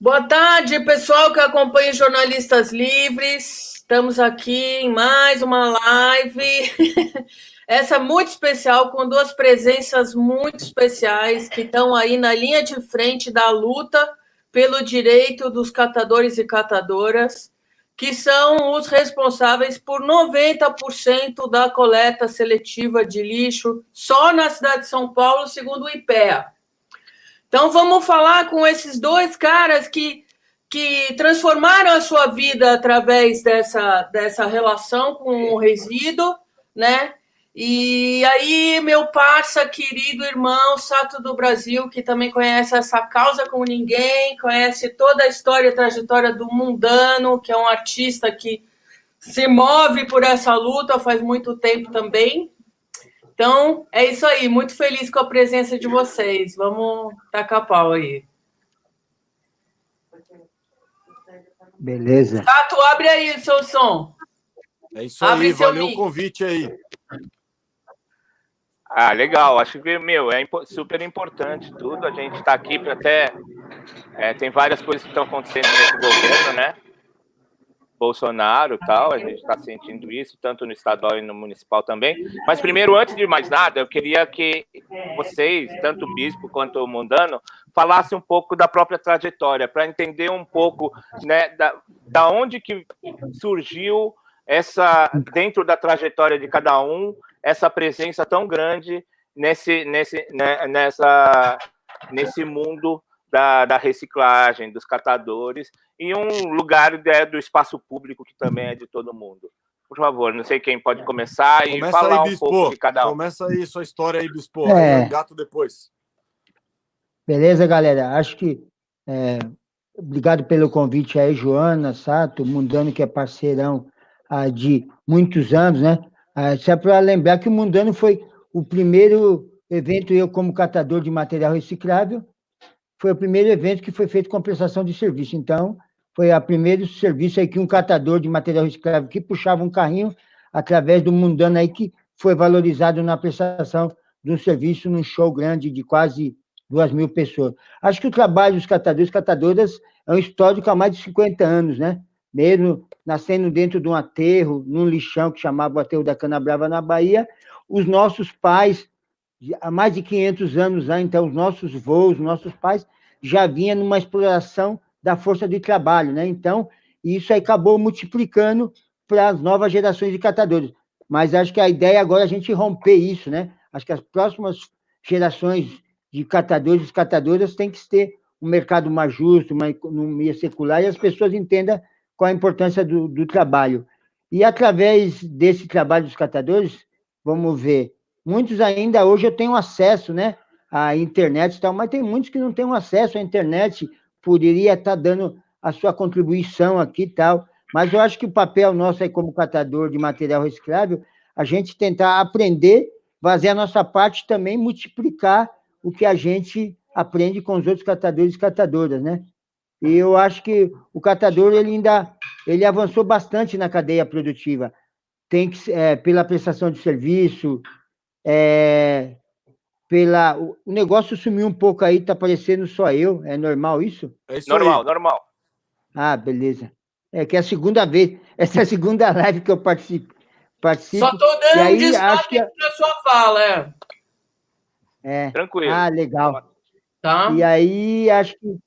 Boa tarde, pessoal que acompanha Jornalistas Livres. Estamos aqui em mais uma live. Essa muito especial, com duas presenças muito especiais que estão aí na linha de frente da luta pelo direito dos catadores e catadoras, que são os responsáveis por 90% da coleta seletiva de lixo só na cidade de São Paulo, segundo o IPEA. Então vamos falar com esses dois caras que, que transformaram a sua vida através dessa, dessa relação com o resíduo, né? E aí, meu parça, querido irmão Sato do Brasil, que também conhece essa causa como ninguém, conhece toda a história e trajetória do Mundano, que é um artista que se move por essa luta faz muito tempo também, então, é isso aí. Muito feliz com a presença de vocês. Vamos tacar pau aí. Beleza. Tato, abre aí o seu som. É isso abre aí, valeu o convite aí. Ah, legal. Acho que, meu, é super importante tudo. A gente está aqui para até. É, tem várias coisas que estão acontecendo nesse governo, né? Bolsonaro e tal, a gente está sentindo isso, tanto no estadual e no municipal também. Mas primeiro, antes de mais nada, eu queria que vocês, tanto o Bispo quanto o Mundano, falassem um pouco da própria trajetória, para entender um pouco né, da, da onde que surgiu essa, dentro da trajetória de cada um, essa presença tão grande nesse, nesse, né, nessa, nesse mundo da, da, reciclagem, dos catadores, e um lugar é, do espaço público que também é de todo mundo. Por favor, não sei quem pode começar e Começa falar aí, um pouco de cada um. Começa aí sua história aí, Bispo. É. Gato depois. Beleza, galera? Acho que. É, obrigado pelo convite aí, Joana, Sato, Mundano, que é parceirão ah, de muitos anos, né? Ah, só para lembrar que o Mundano foi o primeiro evento, eu como catador de material reciclável, foi o primeiro evento que foi feito com prestação de serviço. Então, foi o primeiro serviço aí que um catador de material reciclável que puxava um carrinho através do mundano aí que foi valorizado na prestação de um serviço num show grande de quase duas mil pessoas. Acho que o trabalho dos catadores e catadoras é um histórico há mais de 50 anos, né? Mesmo nascendo dentro de um aterro, num lixão que chamava o aterro da Canabrava na Bahia, os nossos pais há mais de 500 anos já, então, os nossos voos, nossos pais, já vinham numa exploração da força de trabalho, né? Então, isso aí acabou multiplicando para as novas gerações de catadores. Mas acho que a ideia agora é a gente romper isso, né? Acho que as próximas gerações de catadores e catadoras têm que ter um mercado mais justo, uma economia secular, e as pessoas entendam qual a importância do, do trabalho. E através desse trabalho dos catadores, vamos ver, Muitos ainda hoje eu tenho acesso, né, à internet e tal, mas tem muitos que não têm acesso à internet, poderia estar dando a sua contribuição aqui e tal. Mas eu acho que o papel nosso aí como catador de material reciclável, a gente tentar aprender, fazer a nossa parte também, multiplicar o que a gente aprende com os outros catadores e catadoras, né? E eu acho que o catador ele ainda ele avançou bastante na cadeia produtiva. Tem que é, pela prestação de serviço, é, pela, o, negócio sumiu um pouco aí, tá parecendo só eu. É normal isso? É isso normal, aí. normal. Ah, beleza. É que é a segunda vez, essa é a segunda live que eu participo. participo Só tô dando aí, um acho que... na sua fala, é. É. Tranquilo. Ah, legal. Tá. E aí, acho que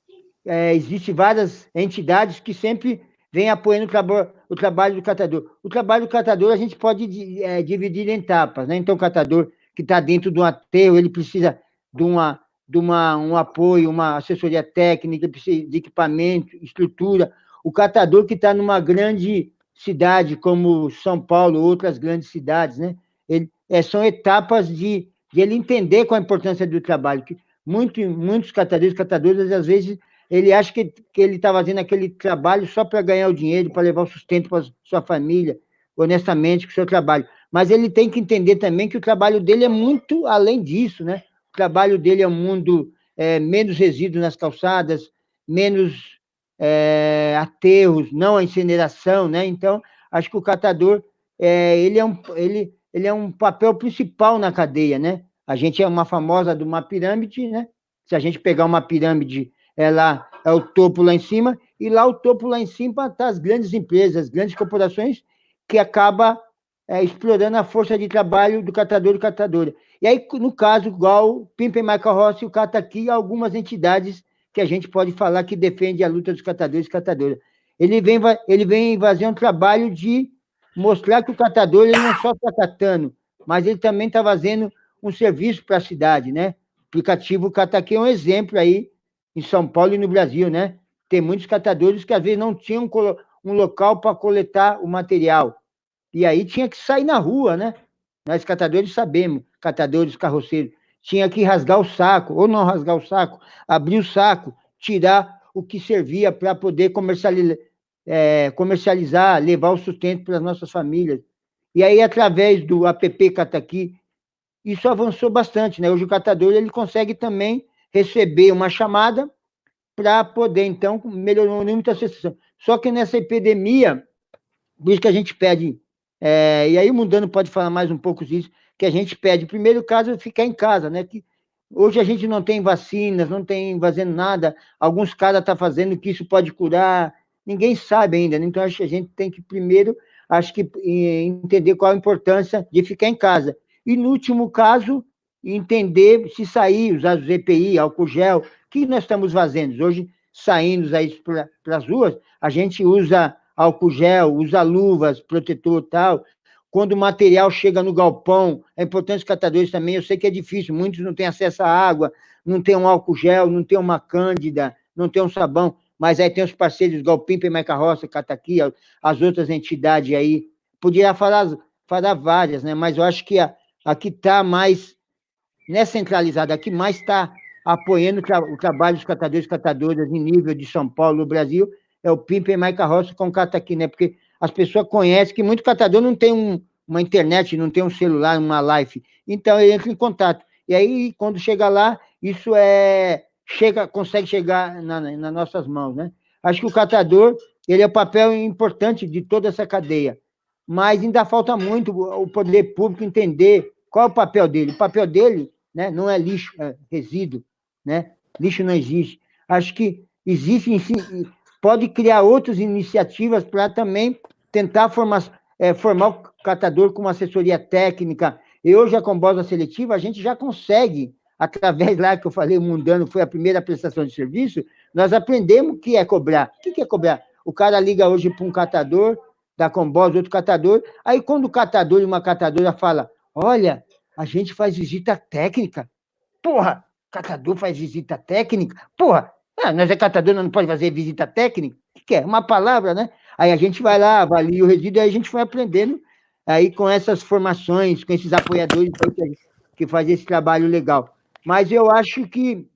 é, existe várias entidades que sempre vêm apoiando o, o, trabalho do catador. O trabalho do catador a gente pode é, dividir em etapas, né? Então, o catador que está dentro de um aterro, ele precisa de, uma, de uma, um apoio, uma assessoria técnica, precisa de equipamento, estrutura. O catador que está numa grande cidade como São Paulo, outras grandes cidades, né? Ele, é, são etapas de, de ele entender qual a importância do trabalho. Que muito, muitos catadores, catadoras, às vezes, ele acha que, que ele está fazendo aquele trabalho só para ganhar o dinheiro, para levar o sustento para sua família, honestamente, com o seu trabalho mas ele tem que entender também que o trabalho dele é muito além disso, né? O trabalho dele é um mundo é, menos resíduos nas calçadas, menos é, aterros, não a incineração, né? Então, acho que o catador é, ele, é um, ele, ele é um papel principal na cadeia, né? A gente é uma famosa de uma pirâmide, né? Se a gente pegar uma pirâmide, ela é o topo lá em cima, e lá o topo lá em cima está as grandes empresas, as grandes corporações, que acaba é, explorando a força de trabalho do catador e catadora. E aí, no caso, igual Pimpa e Michael Rossi o Cataqui, algumas entidades que a gente pode falar que defende a luta dos catadores e catadoras. Ele vem, ele vem fazer um trabalho de mostrar que o catador ele não só está catando, mas ele também está fazendo um serviço para a cidade, né? O aplicativo Cataqui é um exemplo aí em São Paulo e no Brasil, né? Tem muitos catadores que às vezes não tinham um local para coletar o material. E aí tinha que sair na rua, né? Nós catadores sabemos, catadores carroceiros, tinha que rasgar o saco, ou não rasgar o saco, abrir o saco, tirar o que servia para poder comercializar, é, comercializar, levar o sustento para as nossas famílias. E aí, através do app Cataqui, isso avançou bastante, né? Hoje o catador ele consegue também receber uma chamada para poder, então, melhorar muito a situação. Só que nessa epidemia, por isso que a gente pede é, e aí o Mundano pode falar mais um pouco disso, que a gente pede, primeiro caso, ficar em casa, né? Que hoje a gente não tem vacinas, não tem fazendo nada, alguns caras estão tá fazendo que isso pode curar, ninguém sabe ainda, né? então acho que a gente tem que primeiro, acho que entender qual a importância de ficar em casa. E no último caso, entender se sair, usar os EPI, álcool gel, o que nós estamos fazendo? Hoje, saindo aí para as ruas, a gente usa álcool gel, usa luvas, protetor tal. Quando o material chega no galpão, é importante os catadores também, eu sei que é difícil, muitos não têm acesso à água, não tem um álcool gel, não tem uma cândida, não tem um sabão, mas aí tem os parceiros, Galpim, Pemé Carroça, Cataqui, as outras entidades aí. Podia falar, falar várias, né? Mas eu acho que a, a que está mais, não é centralizada, a que mais está apoiando o, tra o, trabalho dos catadores e catadoras em nível de São Paulo, Brasil, é o Pimpa e mais carroça com aqui, né? Porque as pessoas conhecem que muito catador não tem um, uma internet, não tem um celular, uma live. Então ele entra em contato. E aí, quando chega lá, isso é chega, consegue chegar na, nas nossas mãos, né? Acho que o catador ele é o papel importante de toda essa cadeia, mas ainda falta muito o poder público entender qual é o papel dele. O papel dele, né, não é lixo, é resíduo, né? Lixo não existe. Acho que existe pode criar outras iniciativas para também tentar formar, é, formar o catador com uma assessoria técnica. E hoje, a Combosa Seletiva, a gente já consegue, através lá que eu falei, o Mundano foi a primeira prestação de serviço, nós aprendemos o que é cobrar. O que é cobrar? O cara liga hoje para um catador da Combosa, outro catador, aí quando o catador e uma catadora fala, olha, a gente faz visita técnica. Porra, catador faz visita técnica? Porra, ah, nós é catador, não pode fazer visita técnica? O que é? Uma palavra, né? Aí a gente vai lá, avalia o resíduo, e aí a gente foi aprendendo aí com essas formações, com esses apoiadores que fazem esse trabalho legal. Mas eu acho que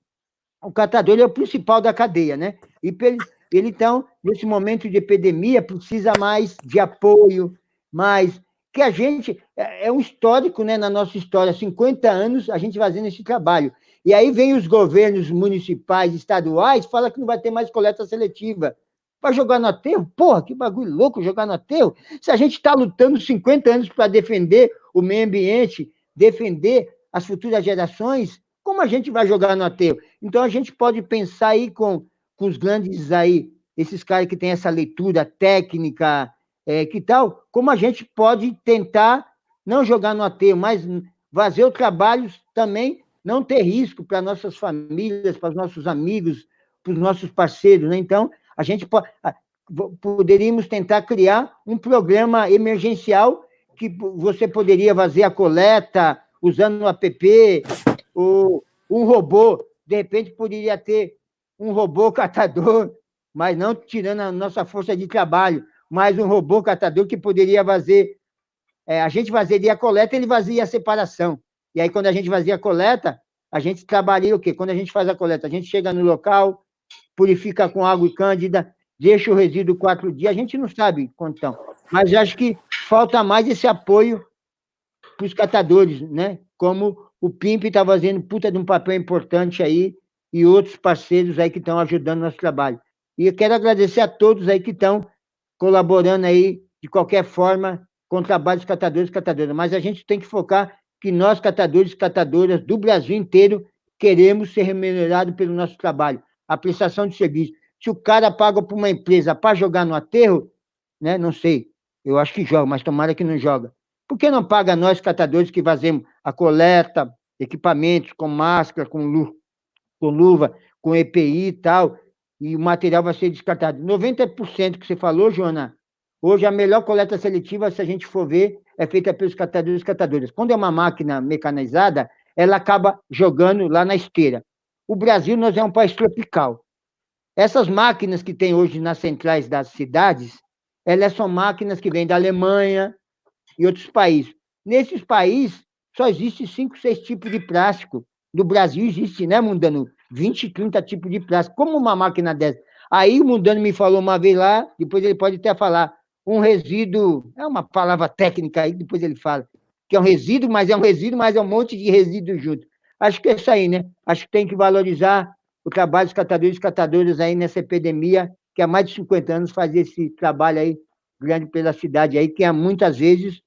o catador é o principal da cadeia, né? E ele, ele, então, nesse momento de epidemia, precisa mais de apoio, mais que a gente é, é um histórico, né, na nossa história, 50 anos a gente fazendo esse trabalho. E aí vem os governos municipais, estaduais, fala que não vai ter mais coleta seletiva. Vai jogar no aterro? Porra, que bagulho louco jogar no aterro. Se a gente está lutando 50 anos para defender o meio ambiente, defender as futuras gerações, como a gente vai jogar no aterro? Então a gente pode pensar aí com, com os grandes aí, esses caras que têm essa leitura técnica, é, que tal, como a gente pode tentar não jogar no aterro, mas fazer o trabalho também não ter risco para nossas famílias, para os nossos amigos, para os nossos parceiros. Né? Então, a gente pode, poderíamos tentar criar um programa emergencial que você poderia fazer a coleta usando um app, ou um robô, de repente poderia ter um robô catador, mas não tirando a nossa força de trabalho, mas um robô catador que poderia fazer, é, a gente fazeria a coleta, ele fazia a separação. E aí, quando a gente fazia a coleta, a gente trabalha o quê? Quando a gente faz a coleta, a gente chega no local, purifica com água cândida, deixa o resíduo quatro dias, a gente não sabe quanto estão. Mas acho que falta mais esse apoio para os catadores, né? Como o PIMP está fazendo puta de um papel importante aí e outros parceiros aí que estão ajudando no nosso trabalho. E eu quero agradecer a todos aí que estão colaborando aí de qualquer forma com o trabalho dos catadores e catadoras. Mas a gente tem que focar que nós, catadores e catadoras do Brasil inteiro, queremos ser remunerados pelo nosso trabalho, a prestação de serviço. Se o cara paga para uma empresa para jogar no aterro, né? Não sei. Eu acho que joga, mas tomara que não joga. Por que não paga nós, catadores, que fazemos a coleta, equipamentos com máscara, com, lu com luva, com EPI e tal, e o material vai ser descartado? 90% que você falou, Joana, hoje a melhor coleta seletiva, se a gente for ver, é feita pelos catadores e catadoras. Quando é uma máquina mecanizada, ela acaba jogando lá na esteira. O Brasil, nós é um país tropical. Essas máquinas que tem hoje nas centrais das cidades, elas são máquinas que vêm da Alemanha e outros países. Nesses países, só existe cinco, seis tipos de plástico. No Brasil existe, né, Mundano? 20, 30 tipos de plástico. Como uma máquina dessa? Aí o Mundano me falou uma vez lá, depois ele pode até falar, um resíduo, é uma palavra técnica aí, depois ele fala, que é um resíduo, mas é um resíduo, mas é um monte de resíduo junto. Acho que é isso aí, né? Acho que tem que valorizar o trabalho dos catadores e catadoras aí nessa epidemia, que há mais de 50 anos faz esse trabalho aí grande pela cidade aí, que há muitas vezes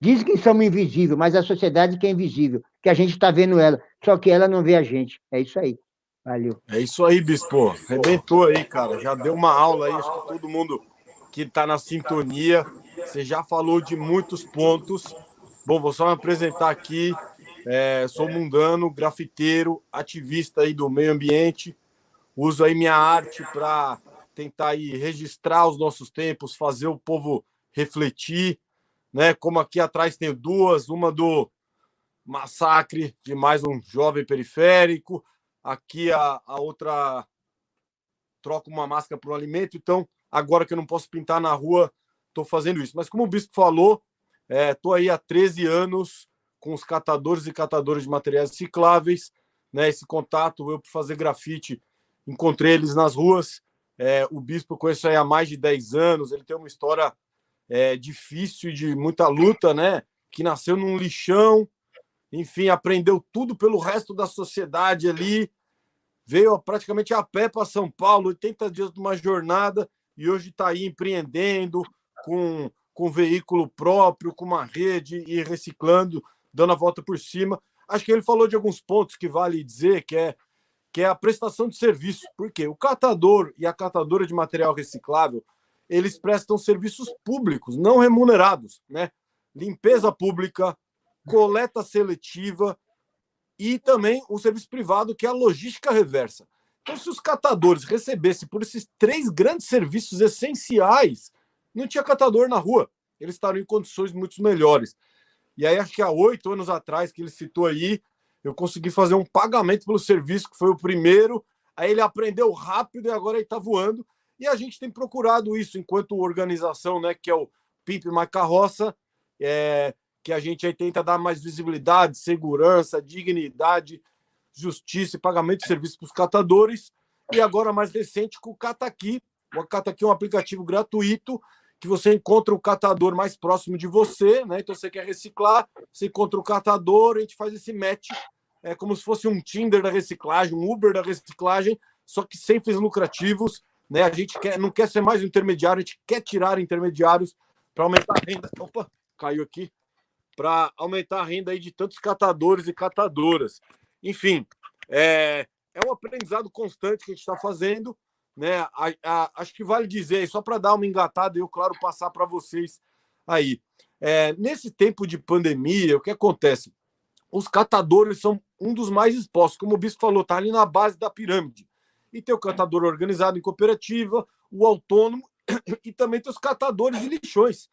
dizem que somos invisíveis, mas a sociedade que é invisível, que a gente está vendo ela, só que ela não vê a gente. É isso aí. Valeu. É isso aí, Bispo. Rebentou aí, cara. Já deu uma aula aí, acho que todo mundo que está na sintonia. Você já falou de muitos pontos. Bom, vou só me apresentar aqui. É, sou mundano, grafiteiro, ativista aí do meio ambiente. Uso aí minha arte para tentar aí registrar os nossos tempos, fazer o povo refletir, né? Como aqui atrás tem duas, uma do massacre de mais um jovem periférico, aqui a, a outra troca uma máscara por um alimento. Então, agora que eu não posso pintar na rua, estou fazendo isso. Mas como o bispo falou, estou é, aí há 13 anos com os catadores e catadoras de materiais recicláveis, né? Esse contato, eu para fazer grafite, encontrei eles nas ruas. É, o bispo eu conheço aí há mais de 10 anos, ele tem uma história é, difícil de muita luta, né? Que nasceu num lixão, enfim, aprendeu tudo pelo resto da sociedade ali, veio praticamente a pé para São Paulo, 80 dias de uma jornada, e hoje está aí empreendendo com, com veículo próprio, com uma rede e reciclando dando a volta por cima. Acho que ele falou de alguns pontos que vale dizer, que é, que é a prestação de serviço. Porque o catador e a catadora de material reciclável, eles prestam serviços públicos, não remunerados, né? Limpeza pública, coleta seletiva e também o serviço privado, que é a logística reversa. Então, se os catadores recebessem por esses três grandes serviços essenciais, não tinha catador na rua. Eles estariam em condições muito melhores. E aí, acho que há oito anos atrás, que ele citou aí, eu consegui fazer um pagamento pelo serviço, que foi o primeiro. Aí ele aprendeu rápido e agora ele está voando. E a gente tem procurado isso enquanto organização, né? Que é o Pimp My Carroça, é, que a gente aí tenta dar mais visibilidade, segurança, dignidade, justiça e pagamento de serviço para os catadores. E agora, mais recente, com o Cataqui. O Cataqui é um aplicativo gratuito que você encontra o catador mais próximo de você, né? Então você quer reciclar, você encontra o catador, a gente faz esse match, é como se fosse um Tinder da reciclagem, um Uber da reciclagem, só que sem fins lucrativos, né? A gente quer, não quer ser mais um intermediário, a gente quer tirar intermediários para aumentar a renda. Opa, caiu aqui. Para aumentar a renda aí de tantos catadores e catadoras. Enfim, é, é um aprendizado constante que a gente está fazendo né? A, a, acho que vale dizer, só para dar uma engatada, eu, claro, passar para vocês aí. É, nesse tempo de pandemia, o que acontece? Os catadores são um dos mais expostos, como o Bispo falou, está ali na base da pirâmide. E tem o catador organizado em cooperativa, o autônomo e também tem os catadores de lixões.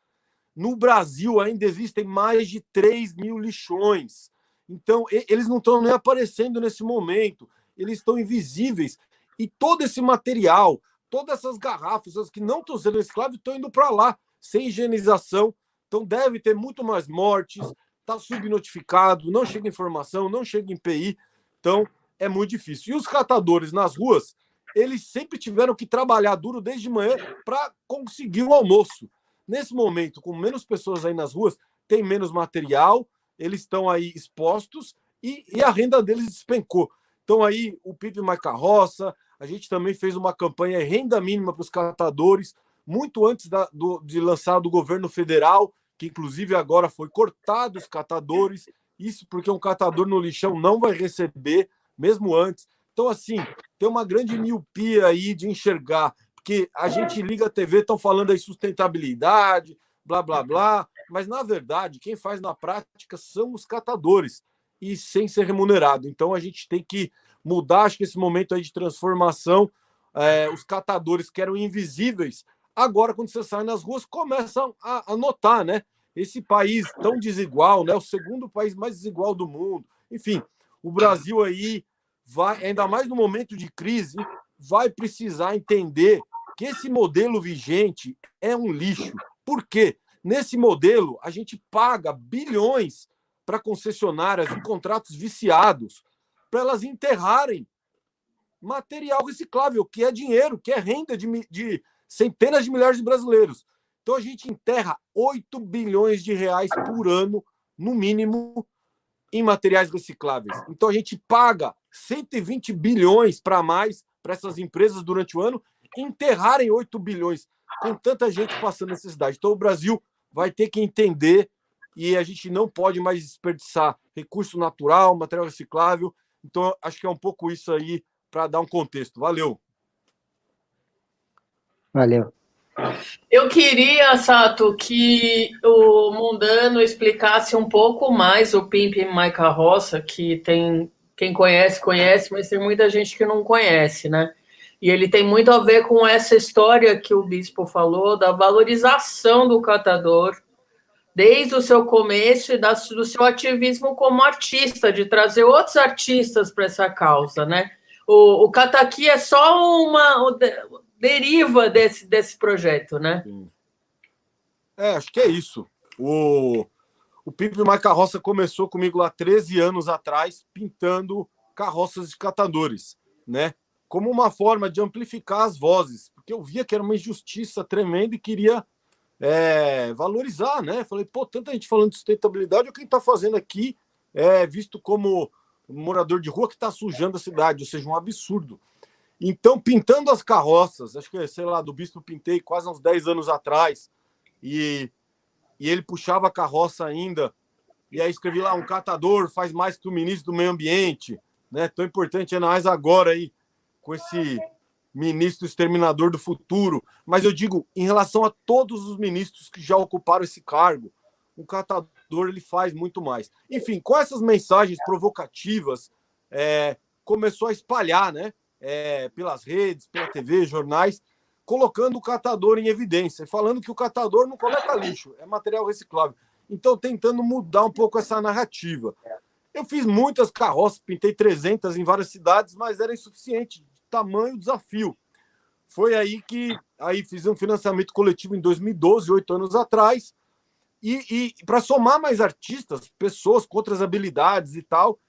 No Brasil ainda existem mais de 3 mil lixões. Então, eles não estão nem aparecendo nesse momento, eles estão invisíveis. E todo esse material, todas essas garrafas, as que não estão sendo recicláveis, estão indo para lá, sem higienização. Então deve ter muito mais mortes, está subnotificado, não chega informação, não chega em PI. Então é muito difícil. E os catadores nas ruas, eles sempre tiveram que trabalhar duro desde manhã para conseguir o almoço. Nesse momento, com menos pessoas aí nas ruas, tem menos material, eles estão aí expostos e, e a renda deles despencou. Então aí o Pipe Mais Carroça, a gente também fez uma campanha renda mínima para os catadores, muito antes da, do, de lançar do governo federal, que inclusive agora foi cortado os catadores. Isso porque um catador no lixão não vai receber, mesmo antes. Então, assim, tem uma grande miopia aí de enxergar, porque a gente liga a TV, estão falando aí sustentabilidade, blá, blá, blá, mas na verdade, quem faz na prática são os catadores e sem ser remunerado. Então a gente tem que mudar, acho que esse momento aí de transformação, é, os catadores que eram invisíveis, agora quando você sai nas ruas começam a, a notar, né? Esse país tão desigual, né? O segundo país mais desigual do mundo. Enfim, o Brasil aí vai, ainda mais no momento de crise, vai precisar entender que esse modelo vigente é um lixo. Por quê? Nesse modelo, a gente paga bilhões para concessionárias em contratos viciados para elas enterrarem material reciclável, que é dinheiro, que é renda de, de centenas de milhares de brasileiros. Então a gente enterra 8 bilhões de reais por ano, no mínimo, em materiais recicláveis. Então a gente paga 120 bilhões para mais para essas empresas durante o ano enterrarem 8 bilhões com tanta gente passando necessidade. Então o Brasil vai ter que entender e a gente não pode mais desperdiçar recurso natural, material reciclável. Então acho que é um pouco isso aí para dar um contexto. Valeu. Valeu. Eu queria, Sato, que o Mundano explicasse um pouco mais o Pimp My Carroça, que tem quem conhece, conhece, mas tem muita gente que não conhece, né? E ele tem muito a ver com essa história que o bispo falou da valorização do catador desde o seu começo e do seu ativismo como artista, de trazer outros artistas para essa causa, né? O, o Cataqui é só uma deriva desse, desse projeto, né? É, acho que é isso. O, o Pipe Mais Carroça começou comigo lá 13 anos atrás, pintando carroças de catadores, né? Como uma forma de amplificar as vozes, porque eu via que era uma injustiça tremenda e queria é, valorizar, né? Falei, pô, tanta gente falando de sustentabilidade, o que está fazendo aqui é visto como morador de rua que está sujando a cidade, ou seja, um absurdo. Então, pintando as carroças, acho que, sei lá, do Bispo pintei quase uns 10 anos atrás, e e ele puxava a carroça ainda. E aí escrevi lá: um catador faz mais que o ministro do Meio Ambiente. Né? Tão importante é mais agora aí, com esse ministro exterminador do futuro. Mas eu digo, em relação a todos os ministros que já ocuparam esse cargo, um catador ele faz muito mais. Enfim, com essas mensagens provocativas, é, começou a espalhar, né? É, pelas redes, pela TV, jornais, colocando o catador em evidência, falando que o catador não coleta lixo, é material reciclável. Então, tentando mudar um pouco essa narrativa. Eu fiz muitas carroças, pintei 300 em várias cidades, mas era insuficiente, tamanho desafio. Foi aí que aí fiz um financiamento coletivo em 2012, oito anos atrás, e, e para somar mais artistas, pessoas com outras habilidades e tal,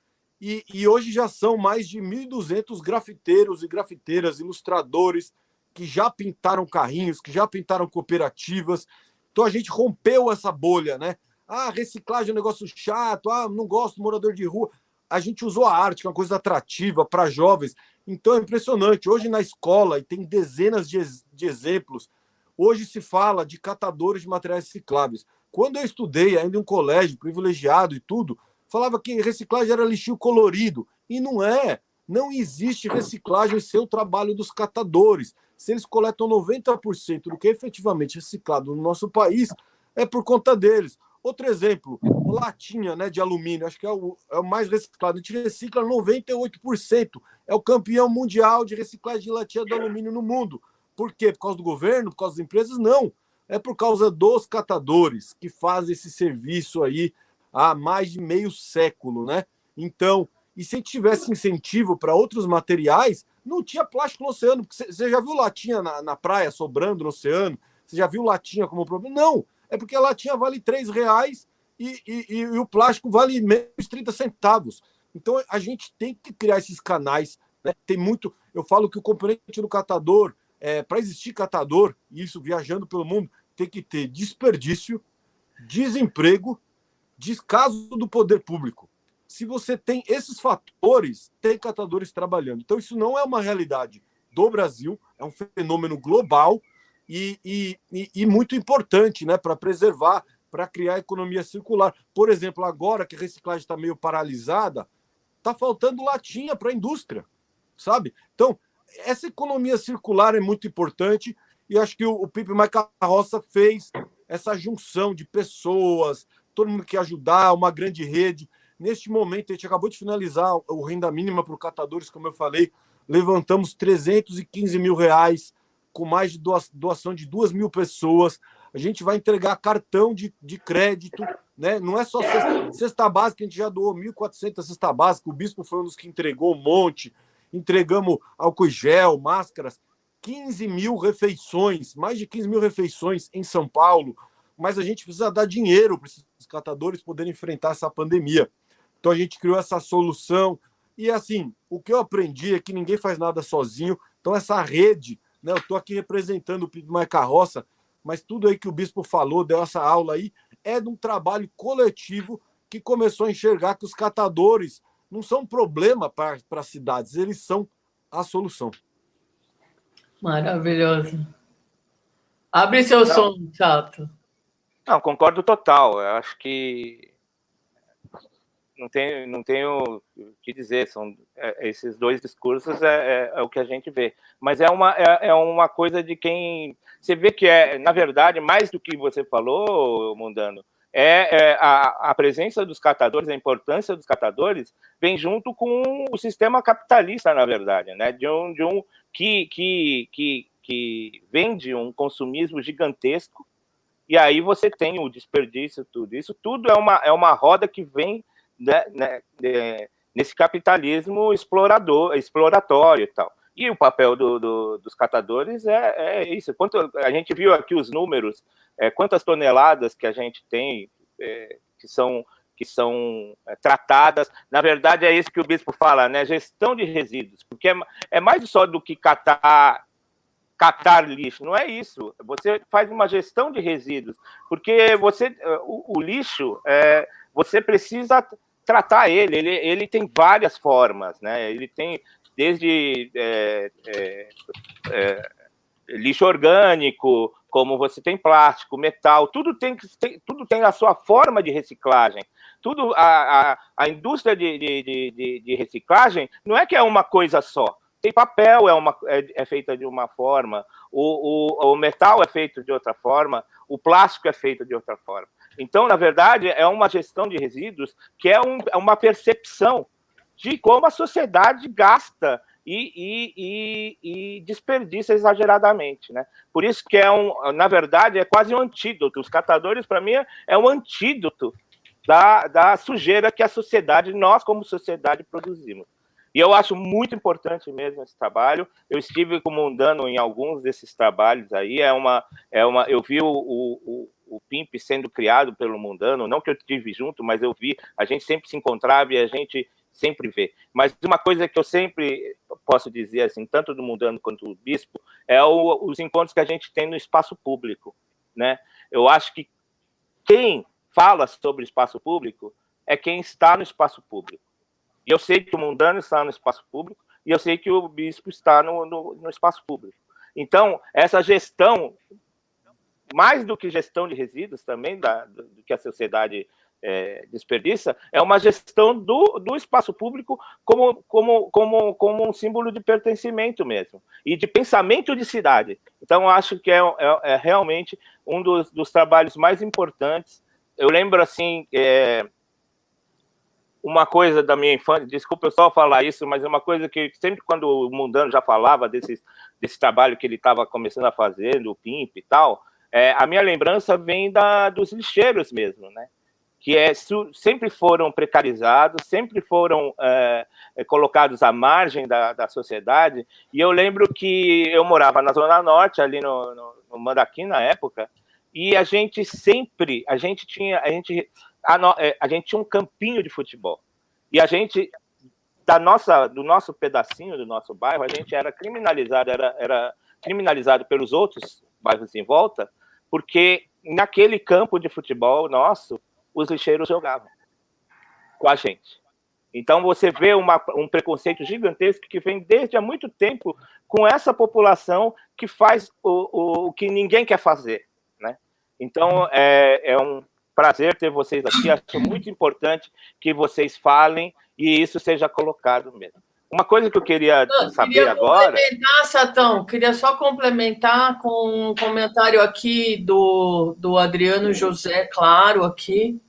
e, e hoje já são mais de 1.200 grafiteiros e grafiteiras, ilustradores, que já pintaram carrinhos, que já pintaram cooperativas. Então a gente rompeu essa bolha, né? Ah, reciclagem é um negócio chato, ah, não gosto morador de rua. A gente usou a arte, que é uma coisa atrativa para jovens. Então é impressionante. Hoje na escola, e tem dezenas de, de exemplos, hoje se fala de catadores de materiais recicláveis. Quando eu estudei ainda em um colégio privilegiado e tudo, falava que reciclagem era lixo colorido. E não é. Não existe reciclagem sem o trabalho dos catadores se eles coletam 90% do que é efetivamente reciclado no nosso país, é por conta deles. Outro exemplo, latinha né, de alumínio, acho que é o, é o mais reciclado. A gente recicla 98%. É o campeão mundial de reciclagem de latinha de alumínio no mundo. Por quê? Por causa do governo? Por causa das empresas? Não. É por causa dos catadores que fazem esse serviço aí há mais de meio século, né? Então, e se tivesse incentivo para outros materiais, não tinha plástico no oceano. Você já viu latinha na, na praia sobrando no oceano? Você já viu latinha como problema? Não, é porque a latinha vale três reais e, e, e, e o plástico vale menos 30 centavos. Então a gente tem que criar esses canais. Né? Tem muito. Eu falo que o componente do catador, é, para existir catador, isso viajando pelo mundo, tem que ter desperdício, desemprego, descaso do poder público se você tem esses fatores, tem catadores trabalhando. Então, isso não é uma realidade do Brasil, é um fenômeno global e, e, e, muito importante né, para preservar, para criar economia circular. Por exemplo, agora que a reciclagem está meio paralisada, está faltando latinha para a indústria. sabe? Então, essa economia circular é muito importante e acho que o, o Pipe Mais fez essa junção de pessoas, todo mundo que ajudar, uma grande rede. Neste momento, a gente acabou de finalizar o renda mínima para os catadores, como eu falei, levantamos 315 mil reais com mais de doação de duas mil pessoas. A gente vai entregar cartão de, de crédito, né? Não é só cesta, cesta básica, a gente já doou 1.400 cesta básica. O bispo foi um dos que entregou um monte. Entregamos álcool gel, máscaras, 15 mil refeições, mais de 15 mil refeições em São Paulo. Mas a gente precisa dar dinheiro para esses catadores poderem enfrentar essa pandemia. Então a gente criou essa solução. E assim, o que eu aprendi é que ninguém faz nada sozinho. Então, essa rede né? Eu estou aqui representando o Pipo Mais Carroça, mas tudo aí que o bispo falou, deu essa aula aí, é de um trabalho coletivo que começou a enxergar que os catadores não são problema para as cidades, eles são a solução. Maravilhoso. Abre seu não. som, Chato. Não, concordo total. Eu acho que não tenho, não tenho o que dizer, são é, esses dois discursos é, é, é, o que a gente vê. Mas é uma, é, é, uma coisa de quem. Você vê que é, na verdade, mais do que você falou, Mundano, é, é a, a, presença dos catadores, a importância dos catadores, vem junto com o sistema capitalista, na verdade, né? De um, de um que, que, que, que vende um consumismo gigantesco, e aí você tem o desperdício, tudo. Isso tudo é uma, é uma roda que vem né, né, é, nesse capitalismo explorador, exploratório e tal. E o papel do, do, dos catadores é, é, isso. Quanto, a gente viu aqui os números, é, quantas toneladas que a gente tem é, que são, que são é, tratadas. Na verdade, é isso que o bispo fala, né? Gestão de resíduos, porque é, é mais só do que catar catar lixo, não é isso. Você faz uma gestão de resíduos, porque você o, o lixo você precisa tratar ele. ele. Ele tem várias formas, né? Ele tem desde é, é, é, lixo orgânico, como você tem plástico, metal, tudo tem, tem, tudo tem a sua forma de reciclagem. Tudo a, a, a indústria de, de, de, de, reciclagem não é que é uma coisa só. Tem papel é, uma, é, é feita de uma forma, o, o, o metal é feito de outra forma, o plástico é feito de outra forma. Então, na verdade, é uma gestão de resíduos que é, um, é uma percepção de como a sociedade gasta e, e, e, e, desperdiça exageradamente, né? Por isso que é um, na verdade, é quase um antídoto. Os catadores, para mim, é um antídoto da, da sujeira que a sociedade, nós como sociedade, produzimos. E eu acho muito importante mesmo esse trabalho. Eu estive comandando em alguns desses trabalhos aí. É uma, é uma. Eu vi o, o, o PIMP sendo criado pelo Mundano, não que eu estive junto, mas eu vi, a gente sempre se encontrava e a gente sempre vê. Mas uma coisa que eu sempre posso dizer, assim, tanto do Mundano quanto do Bispo, é o, os encontros que a gente tem no espaço público, né? Eu acho que quem fala sobre espaço público é quem está no espaço público. Eu sei que o Mundano está no espaço público e eu sei que o Bispo está no, no, no espaço público. Então, essa gestão mais do que gestão de resíduos também, da, do que a sociedade é, desperdiça, é uma gestão do, do espaço público como, como, como, como um símbolo de pertencimento mesmo, e de pensamento de cidade. Então, acho que é, é, é realmente um dos, dos, trabalhos mais importantes. Eu lembro, assim, é, uma coisa da minha infância, desculpa eu só falar isso, mas é uma coisa que sempre quando o Mundano já falava desse, desse trabalho que ele estava começando a fazer, do PIMP e tal, é, a minha lembrança vem da, dos lixeiros mesmo, né? Que é, sempre foram precarizados, sempre foram é, é, colocados à margem da, da sociedade. E eu lembro que eu morava na Zona Norte, ali no, no, no Mandaqui na época, e a gente sempre, a gente tinha, a gente, a, no, é, a gente tinha um campinho de futebol. E a gente, da nossa, do nosso pedacinho, do nosso bairro, a gente era criminalizado, era, era criminalizado pelos outros bairros em volta, porque naquele campo de futebol nosso, os lixeiros jogavam com a gente. Então você vê uma, um preconceito gigantesco que vem desde há muito tempo com essa população que faz o, o, o que ninguém quer fazer, né? Então é, é um prazer ter vocês aqui. Acho muito importante que vocês falem e isso seja colocado mesmo. Uma coisa que eu queria Não, saber queria agora. Complementar, Satão, queria só complementar com um comentário aqui do, do Adriano José, claro, aqui,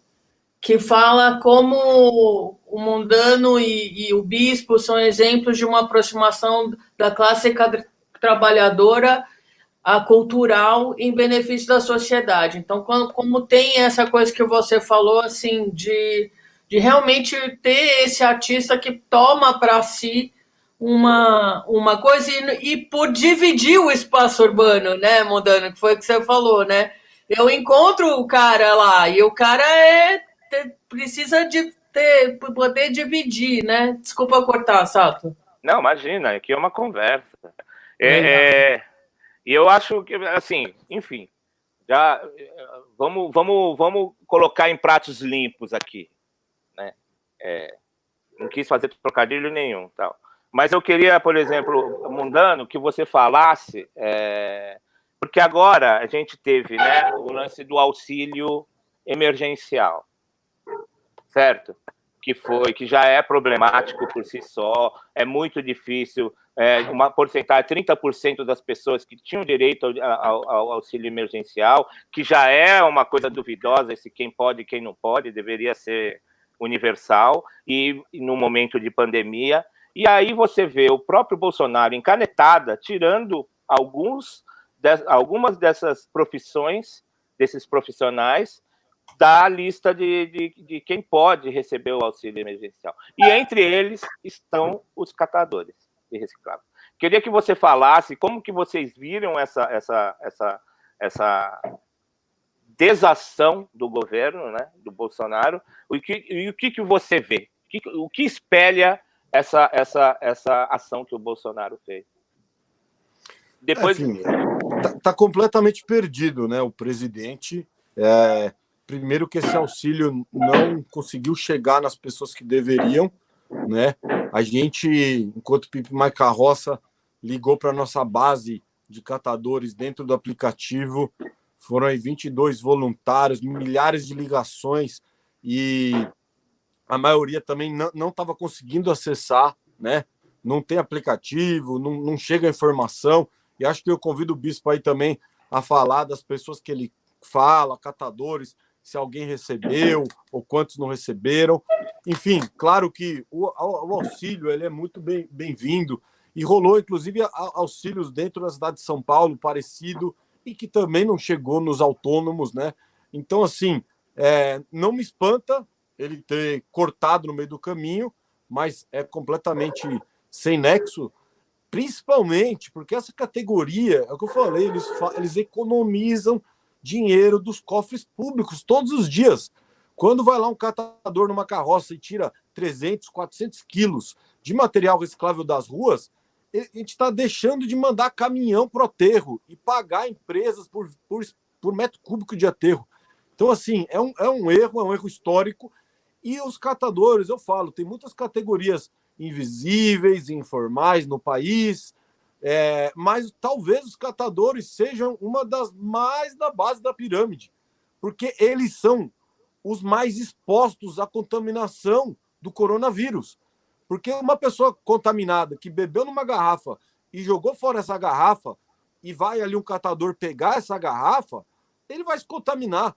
que fala como o mundano e, e o bispo são exemplos de uma aproximação da classe trabalhadora cultural em benefício da sociedade. Então, quando, como tem essa coisa que você falou, assim, de, de realmente ter esse artista que toma para si uma, uma coisa e, e, por dividir o espaço urbano, né, Mondano, que foi o que você falou, né? Eu encontro o cara lá e o cara é precisa de ter, poder dividir, né? Desculpa cortar, Sato. Não, imagina, aqui é uma conversa. É, é, e eu acho que, assim, enfim, já vamos, vamos, vamos colocar em pratos limpos aqui, né? É, não quis fazer trocadilho nenhum, tal. Mas eu queria, por exemplo, Mundano, que você falasse, é, porque agora a gente teve, né, o lance do auxílio emergencial, certo? Que foi, que já é problemático por si só, é muito difícil é, uma porcentagem, 30% das pessoas que tinham direito ao, ao, ao, auxílio emergencial, que já é uma coisa duvidosa, se quem pode quem não pode, deveria ser universal, e, e no momento de pandemia. E aí você vê o próprio Bolsonaro encanetada, tirando alguns, de, algumas dessas profissões, desses profissionais, da lista de, de, de quem pode receber o auxílio emergencial. E entre eles estão os catadores e reciclável. Queria que você falasse como que vocês viram essa, essa, essa, essa desação do governo, né, do Bolsonaro, e, que, e o que, que você vê? O que, o que espelha essa, essa, essa ação que o Bolsonaro fez? Depois... Enfim, tá, tá completamente perdido, né, o presidente. É, primeiro que esse auxílio não conseguiu chegar nas pessoas que deveriam, né? A gente, enquanto Pipe Mais Carroça, ligou para nossa base de catadores dentro do aplicativo. Foram aí 22 voluntários, milhares de ligações e a maioria também não estava conseguindo acessar, né? Não tem aplicativo, não, não chega informação. E acho que eu convido o bispo aí também a falar das pessoas que ele fala, catadores, se alguém recebeu ou quantos não receberam. Enfim, claro que o, o auxílio ele é muito bem-vindo bem e rolou, inclusive, auxílios dentro da cidade de São Paulo, parecido, e que também não chegou nos autônomos, né? Então, assim, é, não me espanta ele ter cortado no meio do caminho, mas é completamente sem nexo, principalmente porque essa categoria, é o que eu falei, eles, eles economizam dinheiro dos cofres públicos todos os dias. Quando vai lá um catador numa carroça e tira 300, 400 quilos de material reciclável das ruas, a gente está deixando de mandar caminhão para o aterro e pagar empresas por, por, por metro cúbico de aterro. Então, assim, é um, é um erro, é um erro histórico. E os catadores, eu falo, tem muitas categorias invisíveis, informais no país, é, mas talvez os catadores sejam uma das mais da base da pirâmide, porque eles são os mais expostos à contaminação do coronavírus. Porque uma pessoa contaminada que bebeu numa garrafa e jogou fora essa garrafa e vai ali um catador pegar essa garrafa, ele vai se contaminar.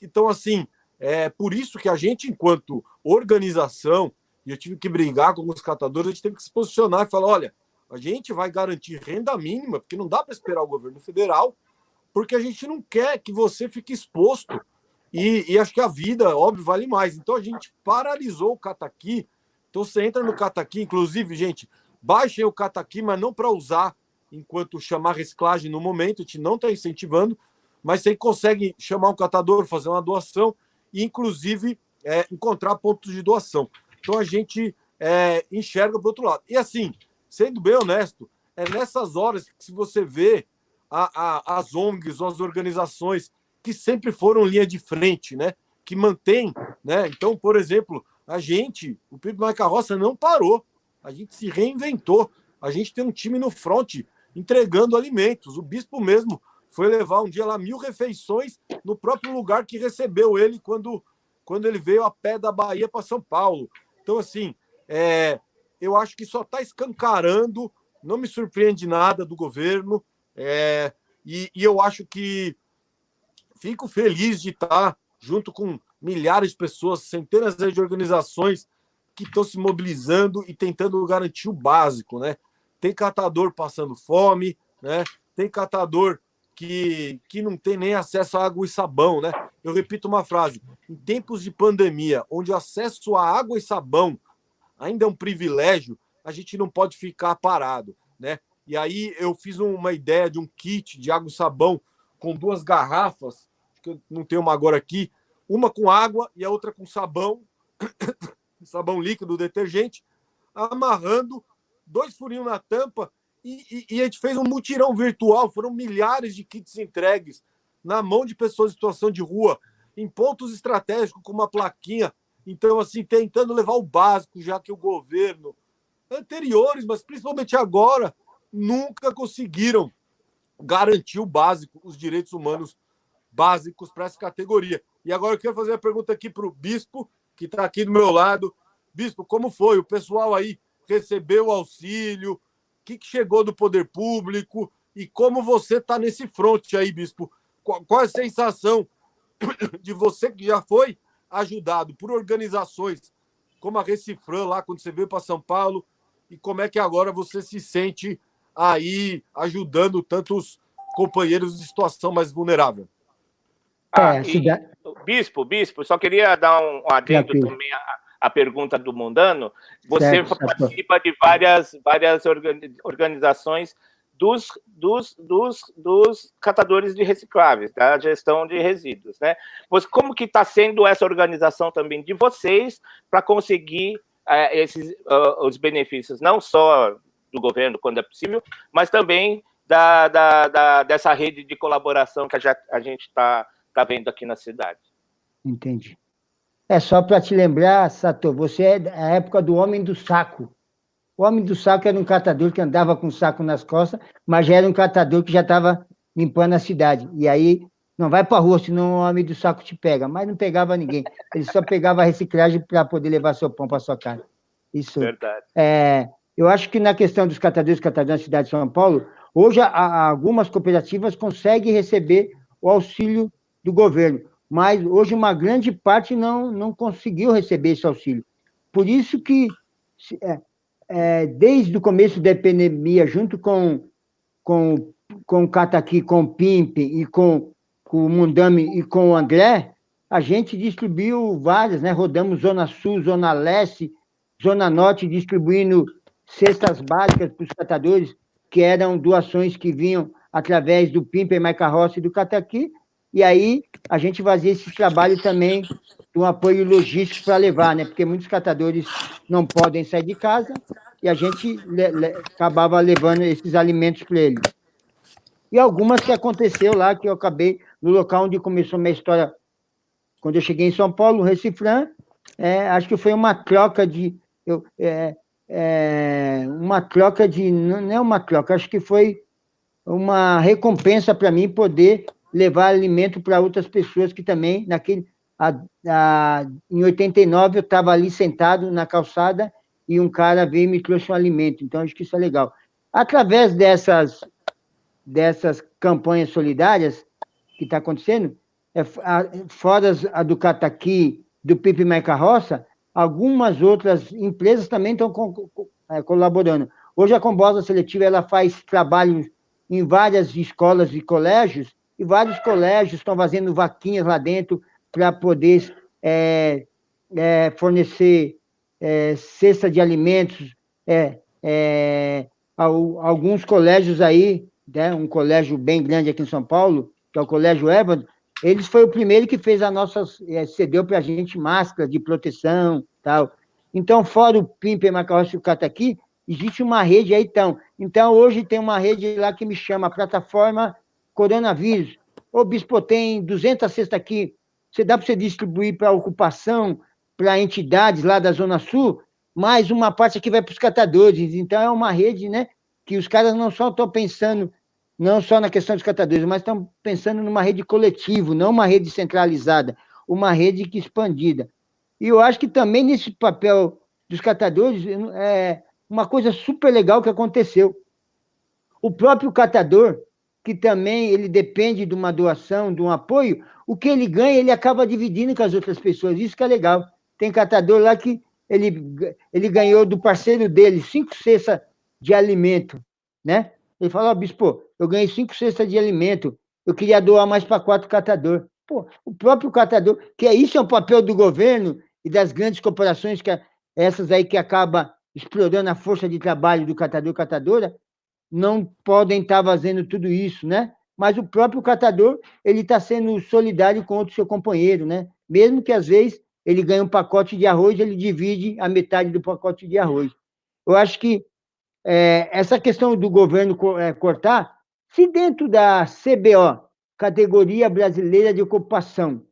Então, assim, é por isso que a gente, enquanto organização, e eu tive que brigar com os catadores, a gente teve que se posicionar e falar: olha, a gente vai garantir renda mínima, porque não dá para esperar o governo federal, porque a gente não quer que você fique exposto. E, e, acho que a vida, óbvio, vale mais. Então a gente paralisou o Cataqui. Então você entra no Cataqui, inclusive, gente, baixem o Cataqui, mas não para usar enquanto chamar reciclagem no momento, a gente não está incentivando, mas você consegue chamar um catador, fazer uma doação e, inclusive, é, encontrar pontos de doação. Então a gente é, enxerga para outro lado. E assim, sendo bem honesto, é nessas horas que se você vê a, a, as ONGs as organizações que sempre foram linha de frente, né? Que mantém, né? Então, por exemplo, a gente, o PIB Mais Carroça não parou, a gente se reinventou, a gente tem um time no front entregando alimentos. O bispo mesmo foi levar um dia lá mil refeições no próprio lugar que recebeu ele quando, quando ele veio a pé da Bahia para São Paulo. Então, assim, é, eu acho que só está escancarando, não me surpreende nada do governo, é, e, e, eu acho que fico feliz de estar junto com milhares de pessoas, centenas de organizações que estão se mobilizando e tentando garantir o básico, né? Tem catador passando fome, né? Tem catador que, que não tem nem acesso a água e sabão, né? Eu repito uma frase: em tempos de pandemia, onde o acesso a água e sabão ainda é um privilégio, a gente não pode ficar parado, né? E aí eu fiz uma ideia de um kit de água e sabão com duas garrafas, que eu não tenho uma agora aqui, uma com água e a outra com sabão, sabão líquido, detergente, amarrando dois furinhos na tampa e, e, e, a gente fez um mutirão virtual. Foram milhares de kits entregues na mão de pessoas em situação de rua, em pontos estratégicos com uma plaquinha. Então, assim, tentando levar o básico, já que o governo anteriores, mas principalmente agora, nunca conseguiram garantir o básico, os direitos humanos básicos para essa categoria. E agora eu quero fazer a pergunta aqui para o Bispo, que está aqui do meu lado. Bispo, como foi? O pessoal aí recebeu o auxílio? O que, que chegou do poder público? E como você está nesse fronte aí, Bispo? Qual, qual é a sensação de você que já foi ajudado por organizações como a Recifran, lá quando você veio para São Paulo, e como é que agora você se sente aí ajudando tantos companheiros de situação mais vulnerável? Ah, é, e, bispo, bispo, só queria dar um adendo também à, à, pergunta do Mundano. Você certo, participa certo. de várias, várias organizações dos, dos, dos, dos catadores de recicláveis, da gestão de resíduos, né? Como que está sendo essa organização também de vocês para conseguir uh, esses uh, os benefícios, não só do governo quando é possível, mas também da, da, da dessa rede de colaboração que a, a gente está tá vendo aqui na cidade. Entendi. É só para te lembrar, Sato, você é da época do homem do saco. O homem do saco era um catador que andava com o saco nas costas, mas já era um catador que já estava limpando a cidade. E aí, não vai para a rua, senão o homem do saco te pega. Mas não pegava ninguém. Ele só pegava a reciclagem para poder levar seu pão para sua casa. Isso. Verdade. É, eu acho que na questão dos catadores e catadores na cidade de São Paulo, hoje a, algumas cooperativas conseguem receber o auxílio do governo, mas hoje uma grande parte não, não conseguiu receber esse auxílio. Por isso que é, é, desde o começo da epidemia, junto com, com, com o Cataqui, com o Pimp e com, com o Mundame e com o André, a gente distribuiu várias, né? Rodamos Zona Sul, Zona Leste, Zona Norte, distribuindo cestas básicas para os catadores, que eram doações que vinham através do Pimp, Maica Rossi e do Cataqui, e aí a gente fazia esse trabalho também um apoio logístico para levar, né? Porque muitos catadores não podem sair de casa e a gente le, le, acabava levando esses alimentos para eles. E algumas que aconteceu lá, que eu acabei no local onde começou minha história, quando eu cheguei em São Paulo, Recifran, é, acho que foi uma troca de. Eu, é, é, uma troca de. Não é uma troca, acho que foi uma recompensa para mim poder levar alimento para outras pessoas que também, naquele, a, a, em 89, eu estava ali sentado na calçada e um cara veio e me trouxe um alimento. Então, acho que isso é legal. Através dessas, dessas campanhas solidárias que está acontecendo, é, a, fora a do Cataqui, do Pipe Mais Carroça, algumas outras empresas também estão é, colaborando. Hoje a Combosa Seletiva ela faz trabalho em várias escolas e colégios, e vários colégios estão fazendo vaquinhas lá dentro para poder é, é, fornecer é, cesta de alimentos. É, é, alguns colégios aí, né, um colégio bem grande aqui em São Paulo, que é o Colégio Evandro, eles foi o primeiro que fez a nossa, é, cedeu para a gente máscara de proteção tal. Então, fora o Pimper, Macarrão e o Cataqui, existe uma rede aí, então. Então, hoje tem uma rede lá que me chama Plataforma Coronavírus. Ô, Bispo, tem 200 cestas aqui, você dá para você distribuir para ocupação, para entidades lá da Zona Sul, mais uma parte aqui vai para os catadores. Então, é uma rede, né? Que os caras não só estão pensando, não só na questão dos catadores, mas estão pensando numa rede coletiva, não uma rede centralizada, uma rede que expandida. E eu acho que também nesse papel dos catadores, é, uma coisa super legal que aconteceu. O próprio catador, que também ele depende de uma doação, de um apoio, o que ele ganha, ele acaba dividindo com as outras pessoas. Isso que é legal. Tem catador lá que ele, ele ganhou do parceiro dele cinco cestas de alimento, né? Ele falou, oh, bispo, eu ganhei cinco cestas de alimento, eu queria doar mais para quatro catadores. Pô, o próprio catador, que é isso é um papel do governo e das grandes corporações, que é essas aí que acaba explorando a força de trabalho do catador catadora, não podem estar fazendo tudo isso, né? Mas o próprio catador, ele está sendo solidário com o seu companheiro, né? Mesmo que às vezes ele ganhe um pacote de arroz, ele divide a metade do pacote de arroz. Eu acho que é, essa questão do governo é, cortar, se dentro da CBO, Categoria Brasileira de Ocupação,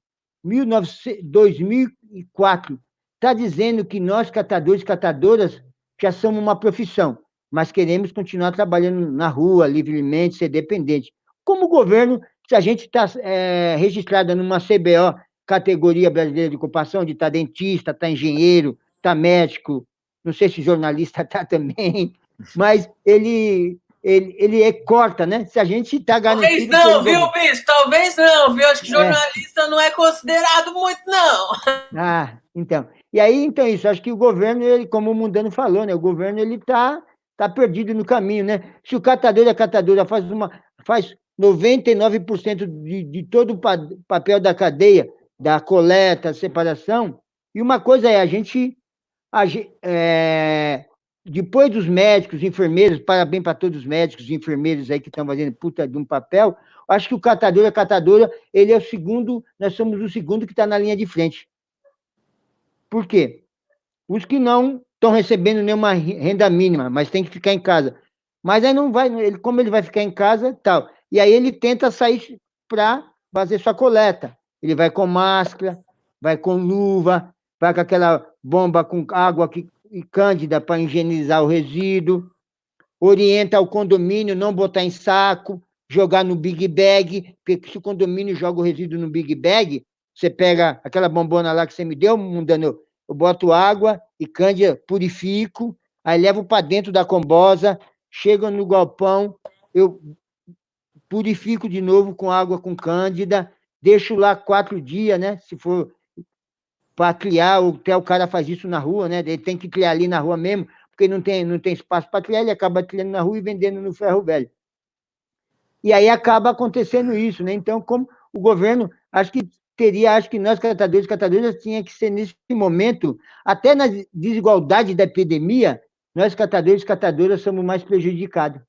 2004, está dizendo que nós, catadores e catadoras, já somos uma profissão, mas queremos continuar trabalhando na rua, livremente, ser dependente. Como governo, se a gente está é, registrada numa CBO, categoria brasileira de ocupação, de estar tá dentista, está engenheiro, está médico, não sei se jornalista está também, mas ele ele, ele é, corta, né? Se a gente está garantido... Talvez não, viu. Bispo? Talvez não, viu? Acho que é. jornalista é. não é considerado muito, não. Ah, então. E aí, então, isso, acho que o governo, ele, como o Mundano falou, né? O governo, ele está tá perdido no caminho, né? Se o catador e a catadora faz, uma, faz 99% de, de todo o papel da cadeia, da coleta, separação, e uma coisa é, a gente, a, é, depois dos médicos, enfermeiros, parabéns para todos os médicos e enfermeiros aí que estão fazendo puta de um papel, acho que o catador a catadora, ele é o segundo, nós somos o segundo que está na linha de frente. Por quê? Os que não estão recebendo nenhuma renda mínima, mas tem que ficar em casa. Mas aí não vai, ele, como ele vai ficar em casa, tal. E aí ele tenta sair para fazer sua coleta. Ele vai com máscara, vai com luva, vai com aquela bomba com água que, e cândida para higienizar o resíduo. Orienta o condomínio não botar em saco, jogar no Big Bag, porque se o condomínio joga o resíduo no Big Bag, você pega aquela bombona lá que você me deu, mudando, eu boto água e cândida, purifico, aí levo para dentro da combosa, chego no galpão, eu purifico de novo com água com cândida, deixo lá quatro dias, né? Se for para criar, até o cara faz isso na rua, né? Ele tem que criar ali na rua mesmo, porque não tem, não tem espaço para criar, ele acaba criando na rua e vendendo no ferro velho. E aí acaba acontecendo isso, né? Então, como o governo, acho que teria, acho que nós, catadores e catadoras, tinha que ser nesse momento, até na desigualdade da epidemia, nós, catadores e catadoras, somos mais prejudicados.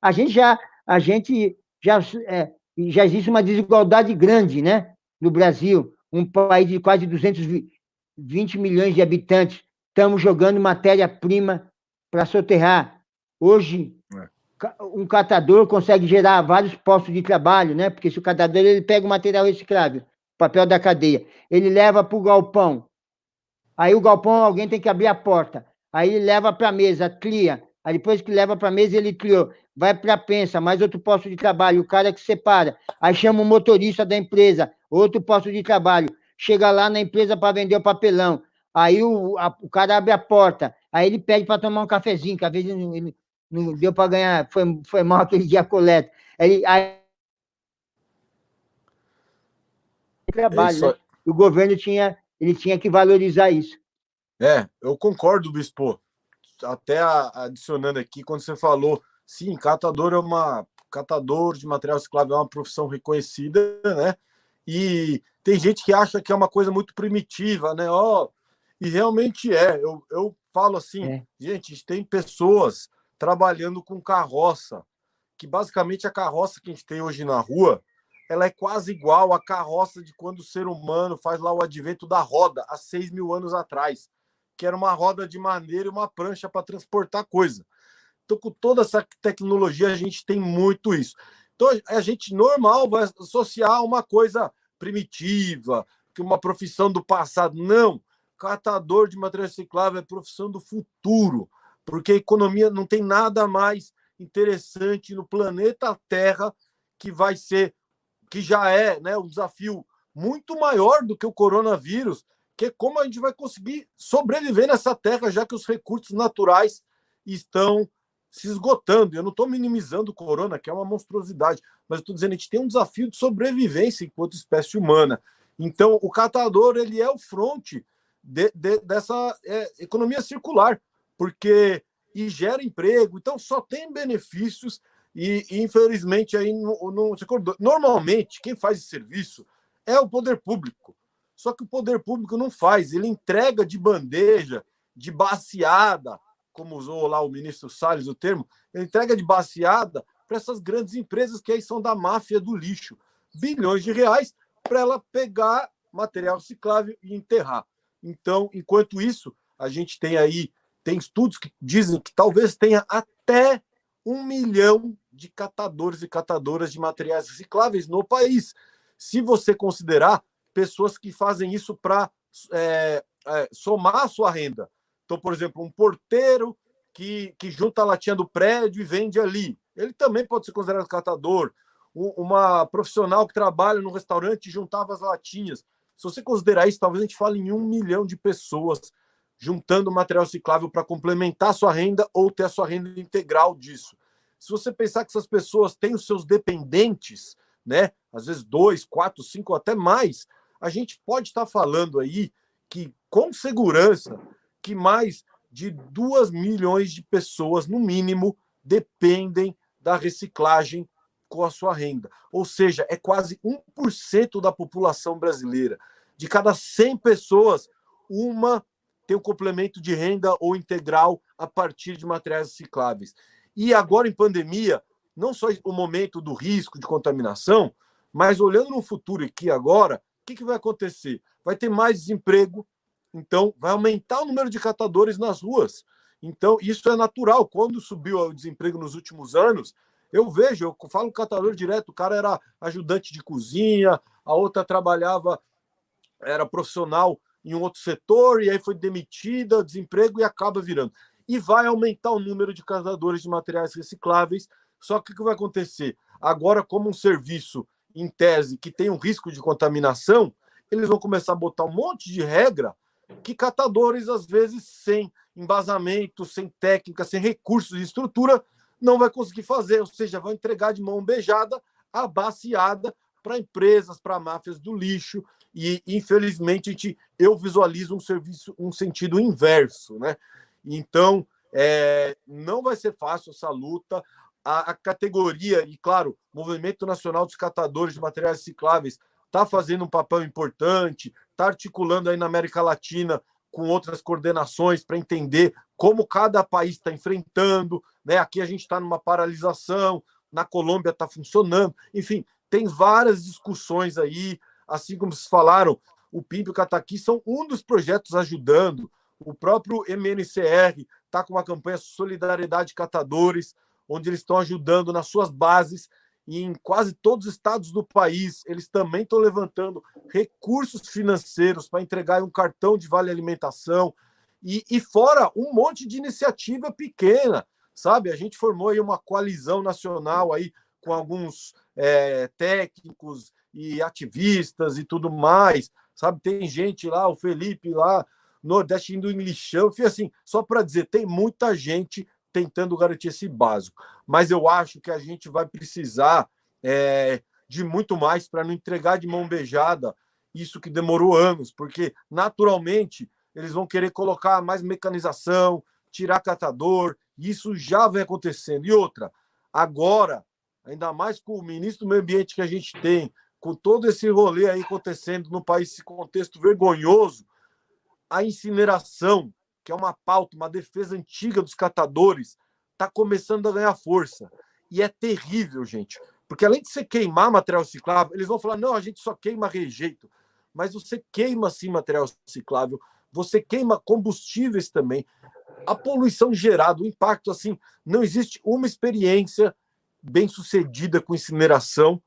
A gente já, a gente já, é, já existe uma desigualdade grande, né, no Brasil, um país de quase 220 milhões de habitantes, estamos jogando matéria-prima para soterrar. Hoje, é. um catador consegue gerar vários postos de trabalho, né? Porque se o catador ele pega o material reciclável, papel da cadeia. Ele leva para o galpão. Aí o galpão, alguém tem que abrir a porta. Aí ele leva para a mesa, cria. Aí depois que leva para a mesa, ele criou. Vai para a pensa, mais outro posto de trabalho, o cara que separa. Aí chama o motorista da empresa, outro posto de trabalho. Chega lá na empresa para vender o papelão. Aí o, a, o cara abre a porta. Aí ele pede para tomar um cafezinho, que às vezes ele, ele não deu para ganhar, foi, foi mal aquele dia coleta. Ele, aí trabalho, isso... né? O governo tinha, ele tinha que valorizar isso. É, eu concordo, Bispo. Até adicionando aqui, quando você falou, sim, catador é uma catador de material reciclável é uma profissão reconhecida, né? E tem gente que acha que é uma coisa muito primitiva, né? Ó, oh, e realmente é. Eu, eu falo assim, é. gente, tem pessoas trabalhando com carroça, que basicamente a carroça que a gente tem hoje na rua ela é quase igual à carroça de quando o ser humano faz lá o advento da roda, há seis mil anos atrás, que era uma roda de madeira e uma prancha para transportar coisa. Então, com toda essa tecnologia, a gente tem muito isso. Então, a gente normal vai associar uma coisa primitiva, que uma profissão do passado. Não, catador de material reciclável é profissão do futuro, porque a economia não tem nada mais interessante no planeta Terra que vai ser que já é né, um desafio muito maior do que o coronavírus, que é como a gente vai conseguir sobreviver nessa terra, já que os recursos naturais estão se esgotando. Eu não estou minimizando o corona, que é uma monstruosidade, mas estou dizendo que a gente tem um desafio de sobrevivência enquanto espécie humana. Então, o catador ele é o fronte de, de, dessa é, economia circular, porque e gera emprego, então só tem benefícios e, infelizmente aí não, não normalmente quem faz esse serviço é o poder público. Só que o poder público não faz, ele entrega de bandeja, de baseada, como usou lá o ministro Salles o termo, ele entrega de baseada para essas grandes empresas que aí são da máfia do lixo, bilhões de reais para ela pegar material reciclável e enterrar. Então, enquanto isso, a gente tem aí, tem estudos que dizem que talvez tenha até um milhão de catadores e catadoras de materiais recicláveis no país. Se você considerar pessoas que fazem isso para é, é, somar a sua renda. Então, por exemplo, um porteiro que, que junta a latinha do prédio e vende ali. Ele também pode ser considerado catador. Uma profissional que trabalha no restaurante e juntava as latinhas. Se você considerar isso, talvez a gente fale em um milhão de pessoas juntando material reciclável para complementar a sua renda ou ter a sua renda integral disso. Se você pensar que essas pessoas têm os seus dependentes, né? Às vezes dois, quatro, cinco, até mais, a gente pode estar falando aí que, com segurança, que mais de duas milhões de pessoas, no mínimo, dependem da reciclagem com a sua renda. Ou seja, é quase 1% da população brasileira. De cada 100 pessoas, uma tem um complemento de renda ou integral a partir de materiais recicláveis. E agora, em pandemia, não só o momento do risco de contaminação, mas olhando no futuro aqui agora, o que, que vai acontecer? Vai ter mais desemprego, então vai aumentar o número de catadores nas ruas. Então, isso é natural. Quando subiu o desemprego nos últimos anos, eu vejo, eu falo catador direto, o cara era ajudante de cozinha, a outra trabalhava, era profissional em um outro setor, e aí foi demitida, desemprego e acaba virando. E vai aumentar o número de catadores de materiais recicláveis. Só que o que vai acontecer? Agora, como um serviço, em tese, que tem um risco de contaminação, eles vão começar a botar um monte de regra que catadores, às vezes, sem embasamento, sem técnica, sem recursos e estrutura, não vai conseguir fazer, ou seja, vai entregar de mão beijada, abaciada para empresas, para máfias do lixo, e infelizmente gente, eu visualizo um serviço, um sentido inverso, né? Então, é, não vai ser fácil essa luta. A, a, categoria, e claro, o Movimento Nacional dos Catadores de Materiais Recicláveis está fazendo um papel importante, está articulando aí na América Latina com outras coordenações para entender como cada país está enfrentando. Né? Aqui a gente está numa paralisação, na Colômbia está funcionando. Enfim, tem várias discussões aí, assim como vocês falaram, o PIB e o Cataqui são um dos projetos ajudando. O próprio MNCR está com uma campanha Solidariedade Catadores, onde eles estão ajudando nas suas bases e em quase todos os estados do país, eles também estão levantando recursos financeiros para entregar um cartão de vale alimentação e, e fora um monte de iniciativa pequena, sabe? A gente formou aí uma coalizão nacional aí com alguns é, técnicos e ativistas e tudo mais, sabe? Tem gente lá, o Felipe lá, Nordeste indo em lixão, assim, só para dizer, tem muita gente tentando garantir esse básico. Mas eu acho que a gente vai precisar é, de muito mais para não entregar de mão beijada isso que demorou anos, porque naturalmente eles vão querer colocar mais mecanização, tirar catador, isso já vem acontecendo. E outra, agora, ainda mais com o ministro do Meio Ambiente que a gente tem, com todo esse rolê aí acontecendo no país, esse contexto vergonhoso, a incineração que é uma pauta, uma defesa antiga dos catadores, está começando a ganhar força. E é terrível, gente. Porque além de você queimar material reciclável, eles vão falar: não, a gente só queima rejeito. Mas você queima sim material reciclável, você queima combustíveis também. A poluição gerada, o impacto, assim, não existe uma experiência bem sucedida com incineração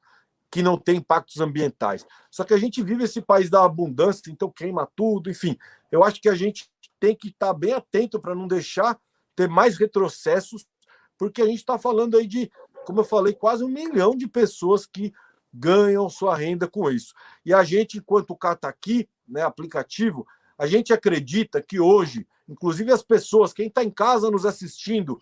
que não tem impactos ambientais. Só que a gente vive esse país da abundância, então queima tudo, enfim. Eu acho que a gente tem que estar bem atento para não deixar ter mais retrocessos, porque a gente está falando aí de, como eu falei, quase um milhão de pessoas que ganham sua renda com isso. E a gente, enquanto Cata aqui, né, aplicativo, a gente acredita que hoje Inclusive as pessoas, quem está em casa nos assistindo,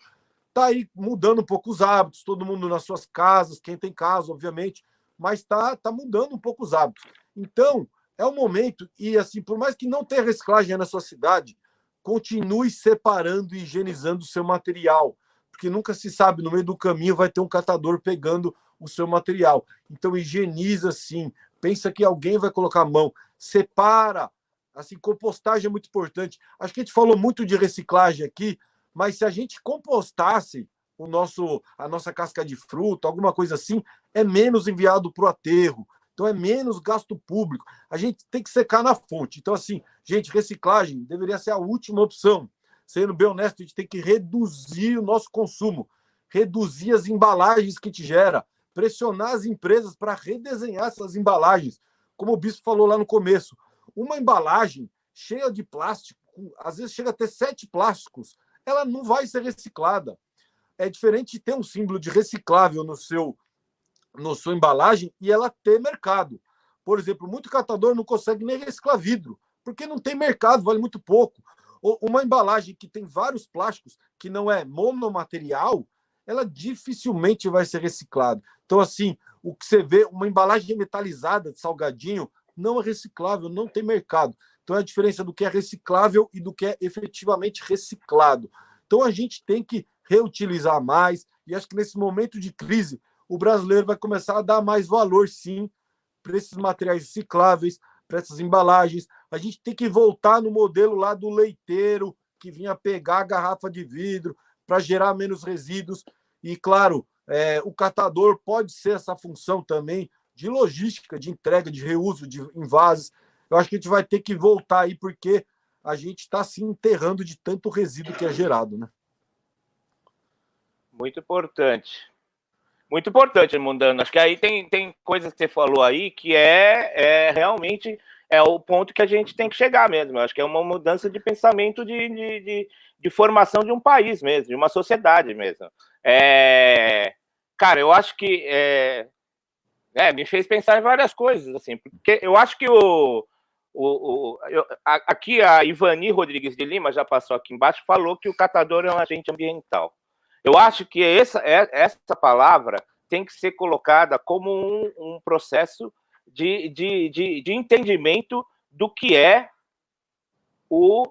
está aí mudando um pouco os hábitos, todo mundo nas suas casas, quem tem casa, obviamente, mas está tá mudando um pouco os hábitos. Então, é o momento, e assim, por mais que não tenha reciclagem na sua cidade, continue separando e higienizando o seu material, porque nunca se sabe, no meio do caminho vai ter um catador pegando o seu material. Então, higieniza sim, pensa que alguém vai colocar a mão, separa. Assim, compostagem é muito importante. Acho que a gente falou muito de reciclagem aqui, mas se a gente compostasse o nosso a nossa casca de fruta, alguma coisa assim, é menos enviado para o aterro. Então é menos gasto público. A gente tem que secar na fonte. Então, assim, gente, reciclagem deveria ser a última opção. Sendo bem honesto, a gente tem que reduzir o nosso consumo, reduzir as embalagens que te gera, pressionar as empresas para redesenhar essas embalagens. Como o Bispo falou lá no começo, uma embalagem cheia de plástico, às vezes chega a ter sete plásticos, ela não vai ser reciclada. É diferente ter um símbolo de reciclável no seu na sua embalagem e ela ter mercado. Por exemplo, muito catador não consegue nem reciclar vidro, porque não tem mercado, vale muito pouco. Ou uma embalagem que tem vários plásticos, que não é monomaterial, ela dificilmente vai ser reciclada. Então, assim, o que você vê, uma embalagem metalizada de salgadinho, não é reciclável, não tem mercado. Então, é a diferença do que é reciclável e do que é efetivamente reciclado. Então, a gente tem que reutilizar mais, e acho que nesse momento de crise, o brasileiro vai começar a dar mais valor, sim, para esses materiais recicláveis, para essas embalagens. A gente tem que voltar no modelo lá do leiteiro, que vinha pegar a garrafa de vidro para gerar menos resíduos. E, claro, é, o catador pode ser essa função também de logística, de entrega, de reuso de envases. Eu acho que a gente vai ter que voltar aí, porque a gente está se enterrando de tanto resíduo que é gerado, né? Muito importante muito importante, Mundano. Acho que aí tem, tem coisas que você falou aí que é, é realmente é o ponto que a gente tem que chegar mesmo. Acho que é uma mudança de pensamento de, de, de, de formação de um país mesmo, de uma sociedade mesmo. É, cara, eu acho que é, é, me fez pensar em várias coisas, assim, porque eu acho que o, o, o eu, a, aqui a Ivani Rodrigues de Lima já passou aqui embaixo, falou que o catador é um agente ambiental. Eu acho que essa, é, essa palavra tem que ser colocada como um, um processo de, de, de, de, entendimento do que é o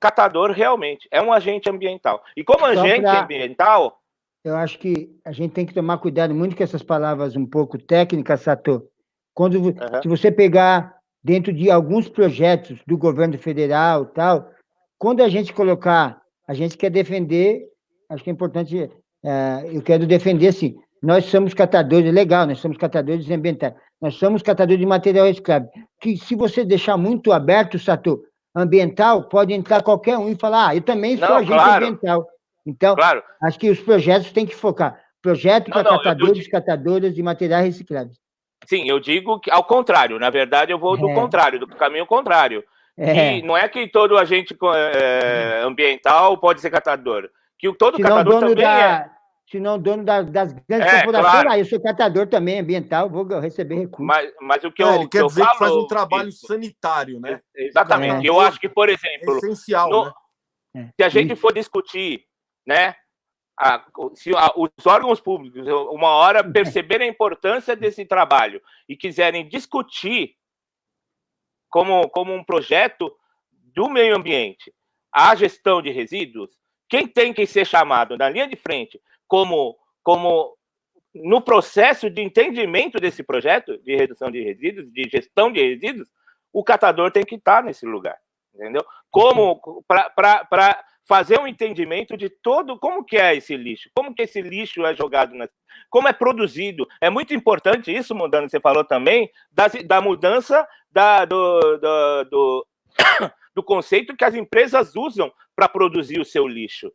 catador realmente. É um agente ambiental. E como agente pra... ambiental. Eu acho que a gente tem que tomar cuidado muito com essas palavras um pouco técnicas, Sato. Quando uhum. se você pegar dentro de alguns projetos do governo federal tal, quando a gente colocar, a gente quer defender acho que é importante, é, eu quero defender assim, nós somos catadores, legal, nós somos catadores ambientais, nós somos catadores de material reciclável, que se você deixar muito aberto, Sato, ambiental, pode entrar qualquer um e falar, ah, eu também sou não, agente claro. ambiental. Então, claro. acho que os projetos têm que focar. Projeto para catadores, e catadoras de materiais recicláveis. Sim, eu digo que ao contrário. Na verdade, eu vou do é. contrário, do caminho contrário. É. não é que todo agente é, ambiental pode ser catador que todo se catador também da, é. Se não dono da, das grandes é, corporações, claro. ah, eu sou catador também ambiental, vou receber recursos. Mas, mas o que eu, é, ele quer que dizer falo, que faz um trabalho isso. sanitário, né? Exatamente. É. Eu acho que, por exemplo, é essencial, no, né? se a gente for discutir, né, a, se a, os órgãos públicos, uma hora perceberem a importância desse trabalho e quiserem discutir como, como um projeto do meio ambiente a gestão de resíduos, quem tem que ser chamado na linha de frente como, como no processo de entendimento desse projeto de redução de resíduos, de gestão de resíduos, o catador tem que estar nesse lugar, entendeu? Como para fazer um entendimento de todo como que é esse lixo, como que esse lixo é jogado, na, como é produzido. É muito importante isso, mudando, você falou também, da, da mudança da, do, do, do do conceito que as empresas usam para produzir o seu lixo,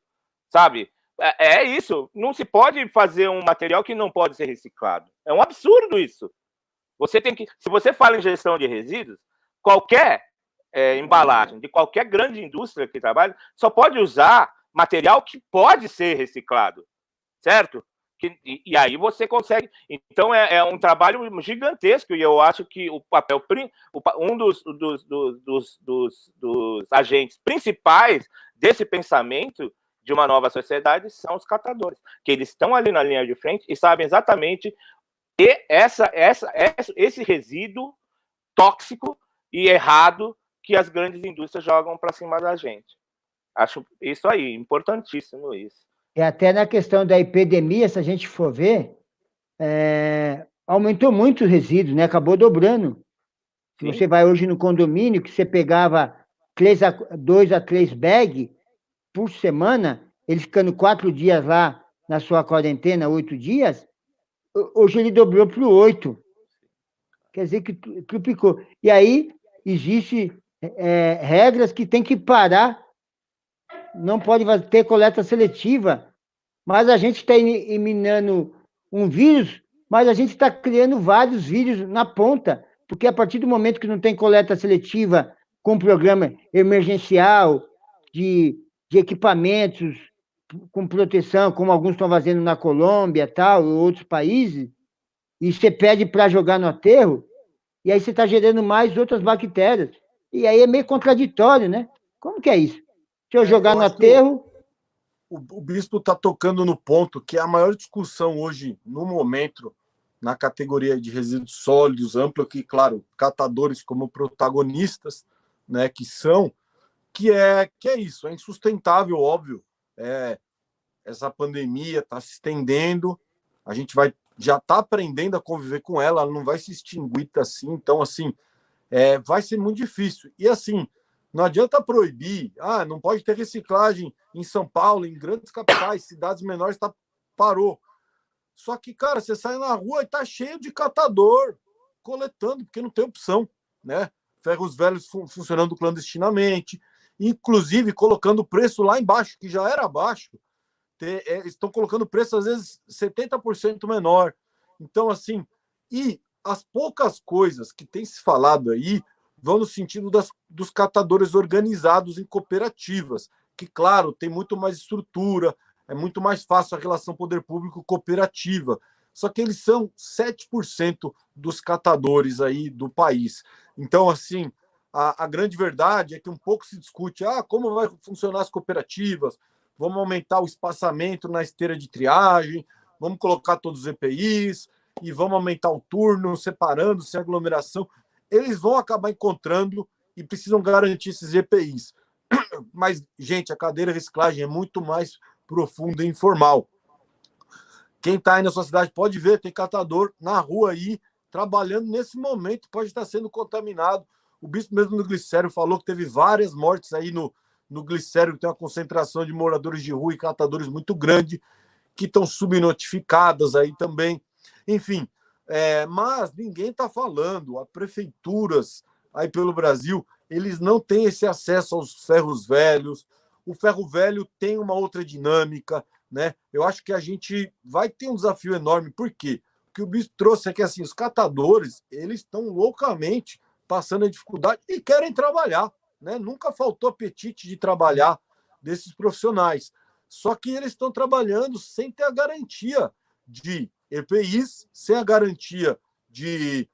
sabe? É, é, isso. Não se pode fazer um material que não pode ser reciclado. É um absurdo isso. Você tem que, se você fala em gestão de resíduos, qualquer é, embalagem de qualquer grande indústria que trabalha só pode usar material que pode ser reciclado, certo? E, e, aí você consegue. Então é, é, um trabalho gigantesco e eu acho que o papel um dos, dos, dos, dos, dos agentes principais desse pensamento de uma nova sociedade são os catadores, que eles estão ali na linha de frente e sabem exatamente essa, essa, essa, esse resíduo tóxico e errado que as grandes indústrias jogam para cima da gente. Acho isso aí, importantíssimo isso. E até na questão da epidemia, se a gente for ver, é, aumentou muito o resíduo, né? Acabou dobrando. Se você vai hoje no condomínio, que você pegava três a, dois a três bags por semana, ele ficando quatro dias lá na sua quarentena, oito dias, hoje ele dobrou para oito. Quer dizer que triplicou. E aí existe é, regras que tem que parar não pode ter coleta seletiva, mas a gente está eliminando um vírus, mas a gente está criando vários vírus na ponta, porque a partir do momento que não tem coleta seletiva com programa emergencial de, de equipamentos com proteção, como alguns estão fazendo na Colômbia, tal, ou outros países, e você pede para jogar no aterro, e aí você está gerando mais outras bactérias. E aí é meio contraditório, né? Como que é isso? Se eu é, jogar eu no aterro. O, o bispo está tocando no ponto que é a maior discussão hoje, no momento, na categoria de resíduos sólidos, amplo, que, claro, catadores como protagonistas, né, que são, que é que é isso, é insustentável, óbvio. É, essa pandemia está se estendendo, a gente vai já está aprendendo a conviver com ela, ela não vai se extinguir assim, então assim, é, vai ser muito difícil. E assim, não adianta proibir, ah, não pode ter reciclagem em São Paulo, em grandes capitais, cidades menores, tá, parou. Só que, cara, você sai na rua e tá cheio de catador coletando, porque não tem opção, né? Ferros velhos fun funcionando clandestinamente, inclusive colocando o preço lá embaixo, que já era baixo. É, estão colocando preço, às vezes, 70% menor. Então, assim, e as poucas coisas que tem se falado aí, vão no sentido das, dos catadores organizados em cooperativas, que, claro, tem muito mais estrutura, é muito mais fácil a relação poder público-cooperativa. Só que eles são 7% dos catadores aí do país. Então, assim, a, a, grande verdade é que um pouco se discute ah, como vai funcionar as cooperativas, vamos aumentar o espaçamento na esteira de triagem, vamos colocar todos os EPIs e vamos aumentar o turno, separando, sem aglomeração eles vão acabar encontrando e precisam garantir esses EPIs. Mas, gente, a cadeira de reciclagem é muito mais profunda e informal. Quem está aí na sua cidade pode ver, tem catador na rua aí, trabalhando nesse momento, pode estar sendo contaminado. O bispo mesmo no Glicério falou que teve várias mortes aí no, no Glicério, que tem uma concentração de moradores de rua e catadores muito grande, que estão subnotificadas aí também. Enfim, é, mas ninguém está falando, as prefeituras aí pelo Brasil, eles não têm esse acesso aos ferros velhos. O ferro velho tem uma outra dinâmica, né? Eu acho que a gente vai ter um desafio enorme. Por quê? Que o Bispo trouxe é que assim, os catadores, eles estão loucamente passando a dificuldade e querem trabalhar, né? Nunca faltou apetite de trabalhar desses profissionais. Só que eles estão trabalhando sem ter a garantia de EPIs sem a garantia de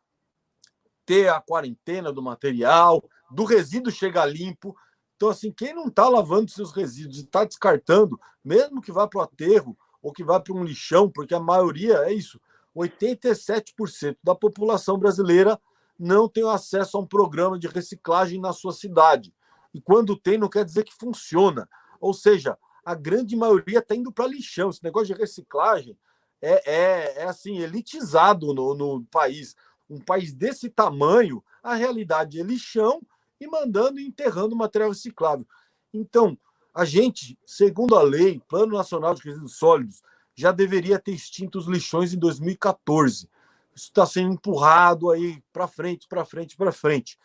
ter a quarentena do material, do resíduo chegar limpo. Então, assim, quem não está lavando seus resíduos e está descartando, mesmo que vá para o aterro ou que vá para um lixão, porque a maioria é isso, 87% da população brasileira não tem acesso a um programa de reciclagem na sua cidade. E quando tem, não quer dizer que funciona. Ou seja, a grande maioria está indo para lixão. Esse negócio de reciclagem é, é, é assim, elitizado no, no país. Um país desse tamanho, a realidade é lixão e mandando e enterrando material reciclável. Então, a gente, segundo a lei, Plano Nacional de Resíduos Sólidos, já deveria ter extinto os lixões em 2014. Isso está sendo empurrado aí para frente, para frente, para frente.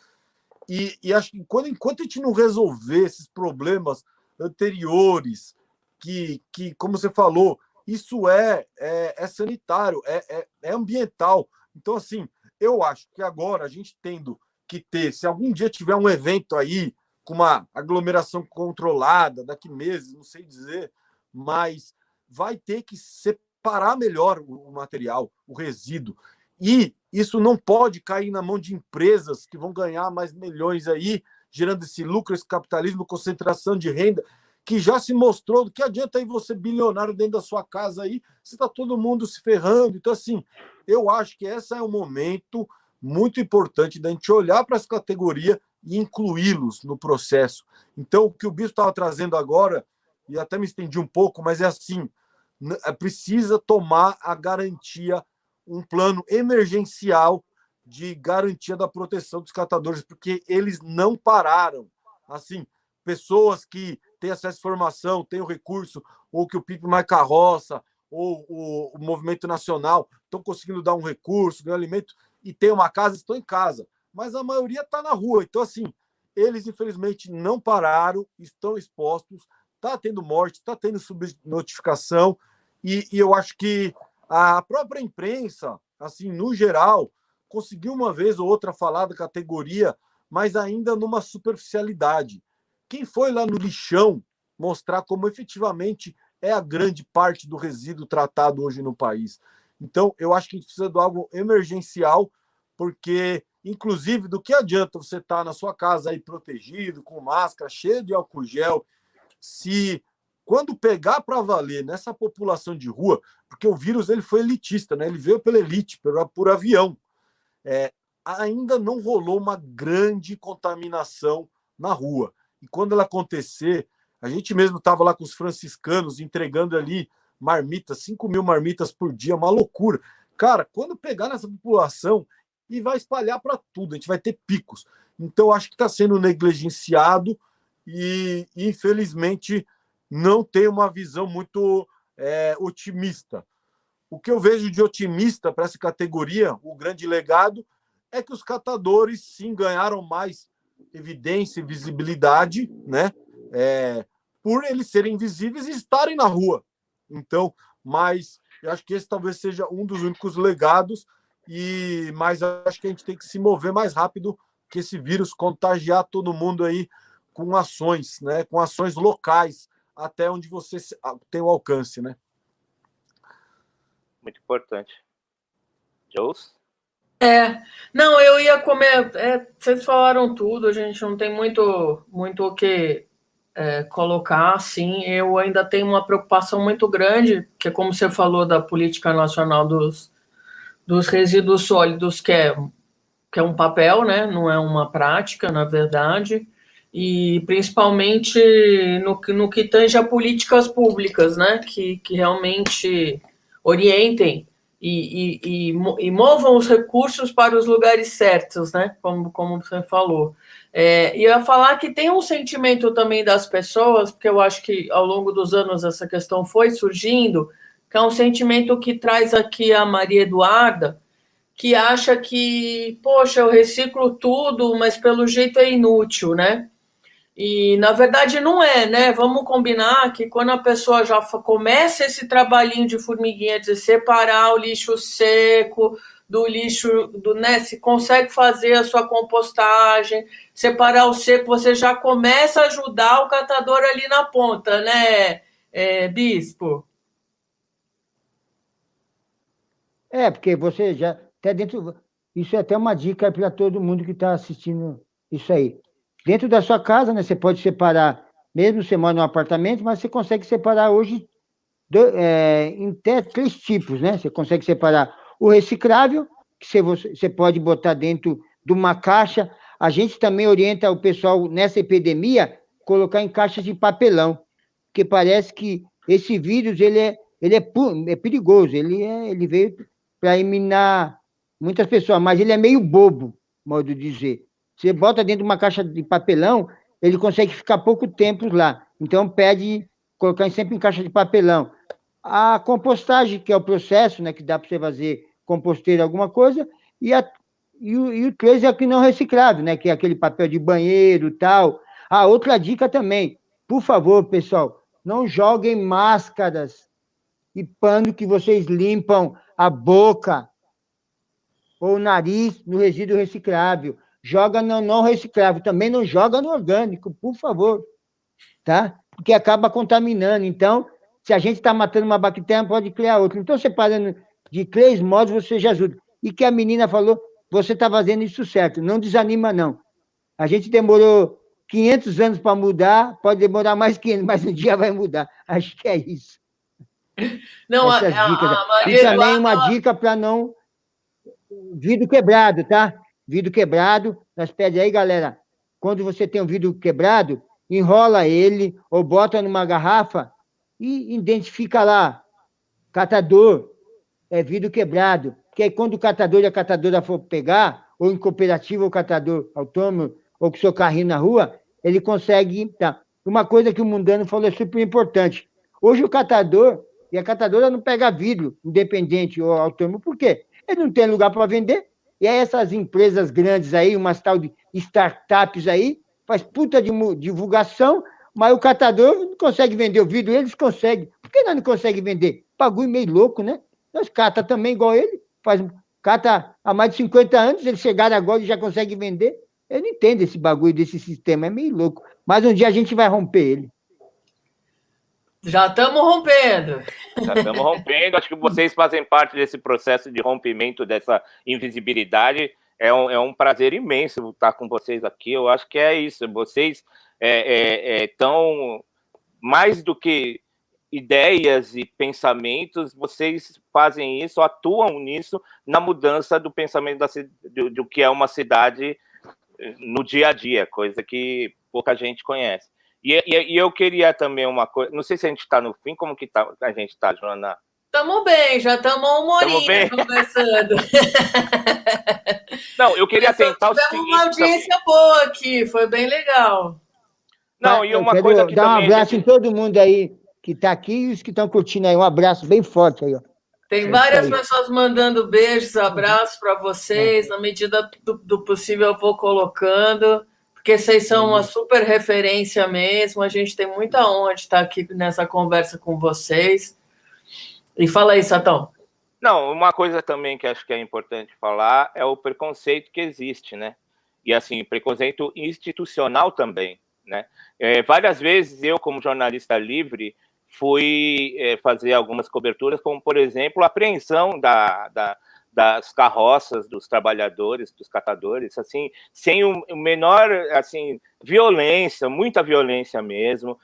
E, e, acho que quando, enquanto a gente não resolver esses problemas anteriores, que, que como você falou, isso é, é, é sanitário, é, é, é ambiental. Então, assim, eu acho que agora a gente tendo que ter, se algum dia tiver um evento aí com uma aglomeração controlada, daqui meses, não sei dizer, mas vai ter que separar melhor o material, o resíduo. E isso não pode cair na mão de empresas que vão ganhar mais milhões aí, gerando esse lucro, esse capitalismo, concentração de renda, que já se mostrou. Que adianta aí você bilionário dentro da sua casa aí, se está todo mundo se ferrando. Então, assim, eu acho que esse é um momento muito importante da gente olhar para essa categoria e incluí-los no processo. Então, o que o Bispo estava trazendo agora, e até me estendi um pouco, mas é assim: é precisa tomar a garantia, um plano emergencial de garantia da proteção dos catadores, porque eles não pararam. Assim, pessoas que têm acesso à informação, têm o recurso, ou que o PIB mais carroça, ou o, o movimento nacional estão conseguindo dar um recurso, ganhar alimento, e tem uma casa, estão em casa mas a maioria está na rua. Então, assim, eles infelizmente não pararam, estão expostos, está tendo morte, está tendo subnotificação, e, e eu acho que a própria imprensa, assim, no geral, conseguiu uma vez ou outra falar da categoria, mas ainda numa superficialidade. Quem foi lá no lixão mostrar como efetivamente é a grande parte do resíduo tratado hoje no país? Então, eu acho que a gente precisa de algo emergencial, porque Inclusive, do que adianta você estar tá na sua casa aí protegido, com máscara, cheio de álcool gel, se quando pegar para valer nessa população de rua, porque o vírus ele foi elitista, né? Ele veio pela elite, por, por avião. É, ainda não rolou uma grande contaminação na rua. E quando ela acontecer, a gente mesmo estava lá com os franciscanos entregando ali marmitas, 5 mil marmitas por dia, uma loucura. Cara, quando pegar nessa população e vai espalhar para tudo, a gente vai ter picos. Então, acho que está sendo negligenciado e, infelizmente, não tem uma visão muito é, otimista. O que eu vejo de otimista para essa categoria, o grande legado, é que os catadores sim ganharam mais evidência e visibilidade, né? É, por eles serem visíveis e estarem na rua. Então, mas eu acho que esse talvez seja um dos únicos legados e mas acho que a gente tem que se mover mais rápido que esse vírus contagiar todo mundo aí com ações, né? Com ações locais até onde você tem o alcance, né? Muito importante. Jules? É, não, eu ia comer. É, vocês falaram tudo, a gente não tem muito, muito o que é, colocar. Assim, eu ainda tenho uma preocupação muito grande, que é como você falou da política nacional dos, dos resíduos sólidos, que é, que é um papel, né? não é uma prática, na verdade, e principalmente no, no que tange a políticas públicas, né? que, que realmente orientem e, e, e, movam os recursos para os lugares certos, né? Como, como você falou. É, e eu ia falar que tem um sentimento também das pessoas, porque eu acho que ao longo dos anos essa questão foi surgindo, que é um sentimento que traz aqui a Maria Eduarda, que acha que, poxa, eu reciclo tudo, mas pelo jeito é inútil, né? E na verdade não é, né? Vamos combinar que quando a pessoa já começa esse trabalhinho de formiguinha de separar o lixo seco do lixo, do, né? Se consegue fazer a sua compostagem, separar o seco, você já começa a ajudar o catador ali na ponta, né, é, Bispo? É, porque você já até dentro. Isso é até uma dica para todo mundo que está assistindo isso aí. Dentro da sua casa, né, você pode separar, mesmo você mora num apartamento, mas você consegue separar hoje do, é, em até três tipos, né? Você consegue separar o reciclável, que você, você pode botar dentro de uma caixa. A gente também orienta o pessoal nessa epidemia colocar em caixas de papelão, porque parece que esse vírus ele é, ele é, é perigoso, ele, é, ele veio para eliminar muitas pessoas, mas ele é meio bobo, modo de dizer. Você bota dentro de uma caixa de papelão, ele consegue ficar pouco tempo lá. Então, pede colocar sempre em caixa de papelão. A compostagem, que é o processo, né, que dá para você fazer composteira, alguma coisa, e, a, e, o, e o três é que não reciclável, né, que é aquele papel de banheiro tal. Ah, outra dica também, por favor, pessoal, não joguem máscaras e pano que vocês limpam a boca ou o nariz no resíduo reciclável. Joga no não reciclável, também não joga no orgânico, por favor, tá? Porque acaba contaminando. Então, Se a gente está matando uma bactéria, pode criar outra. Então, separando de três modos, você já ajuda. E que a menina falou, você está fazendo isso certo, não desanima, não. A gente demorou 500 anos para mudar, pode demorar mais 500, mas um dia vai mudar. Acho que é isso. Não, Essas a, dicas. A, a e também uma dica para não. Vidro quebrado, tá? Vidro quebrado. Nós pedimos aí, galera, quando você tem um vidro quebrado, enrola ele ou bota numa garrafa e identifica lá, catador, é vidro quebrado. Que aí quando o catador e a catadora for pegar, ou em cooperativa ou catador autônomo, ou com seu carrinho na rua, ele consegue. Tá. Uma coisa que o mundano falou é super importante. Hoje o catador e a catadora não pega vidro, independente ou autônomo, por quê? Ele não tem lugar para vender. E aí essas empresas grandes aí, umas tal de startups aí, faz puta de divulgação, mas o catador não consegue vender o vidro, eles conseguem. Por que não conseguimos vender? Bagulho meio louco, né? Nós cata também igual ele, faz cata há mais de 50 anos, eles chegaram agora e já conseguem vender. Eu não entendo esse bagulho desse sistema, é meio louco. Mas um dia a gente vai romper ele. Já estamos rompendo. Já estamos rompendo. Acho que vocês fazem parte desse processo de rompimento dessa invisibilidade. É um, é um prazer imenso estar com vocês aqui. Eu acho que é isso. Vocês estão é, é, é mais do que ideias e pensamentos, vocês fazem isso, atuam nisso na mudança do pensamento da, do, do que é uma cidade eh, no dia a dia, coisa que pouca gente conhece. E, e, e eu queria também uma coisa, não sei se a gente está no fim, como que tá, a gente está, Joana? Estamos bem, já estamos uma horinha conversando. Não, eu queria tentar o seguinte... uma audiência também. boa aqui, foi bem legal. Não, e uma coisa que Dá um abraço gente... em todo mundo aí que está aqui e os que estão curtindo aí. Um abraço bem forte aí, ó. Tem é várias pessoas mandando beijos, abraços para vocês. Na medida do, do possível, eu vou colocando porque vocês são uma super referência mesmo. A gente tem muita honra de estar aqui nessa conversa com vocês. E fala aí, Satão. Não, uma coisa também que acho que é importante falar é o preconceito que existe, né? E assim, preconceito institucional também, né? É, várias vezes eu, como jornalista livre, fui é, fazer algumas coberturas, como por exemplo a apreensão da, da das carroças dos trabalhadores, dos catadores, assim, sem o menor, assim, violência, muita violência mesmo.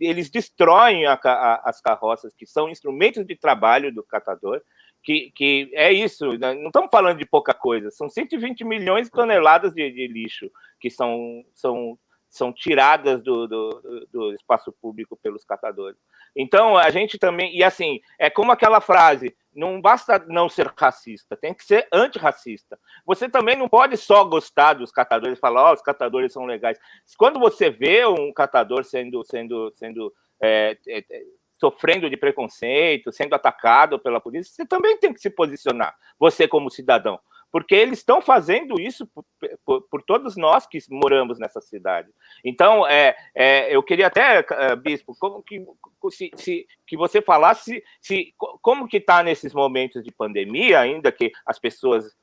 Eles destroem a, a, as carroças, que são instrumentos de trabalho do catador, que, que é isso, né? não estamos falando de pouca coisa, são 120 milhões de toneladas de, de lixo que são, são são tiradas do, do, do, espaço público pelos catadores. Então, a gente também. E assim, é como aquela frase: não basta não ser racista, tem que ser antirracista. Você também não pode só gostar dos catadores falar, ó, oh, os catadores são legais. Quando você vê um catador sendo. sendo, sendo é, é, é, sofrendo de preconceito, sendo atacado pela polícia, você também tem que se posicionar, você como cidadão porque eles estão fazendo isso por, por, por, todos nós que moramos nessa cidade. Então, é, é eu queria até, uh, Bispo, como que, se, se, que você falasse se, como que está nesses momentos de pandemia, ainda que as pessoas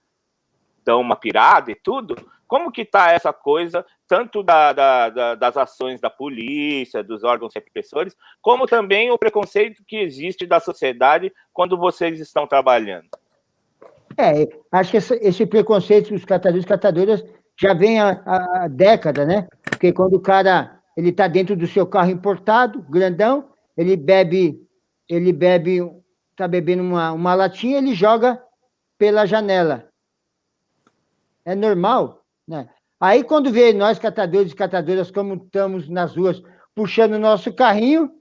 dão uma pirada e tudo, como que está essa coisa, tanto da, da, da, das ações da polícia, dos órgãos repressores, como também o preconceito que existe da sociedade quando vocês estão trabalhando? É, acho que esse, preconceito dos catadores e catadoras já vem há, há década, né? Porque quando o cara ele está dentro do seu carro importado, grandão, ele bebe, ele bebe, está bebendo uma, uma latinha, ele joga pela janela. É normal, né? Aí quando vê nós catadores e catadoras como estamos nas ruas puxando o nosso carrinho,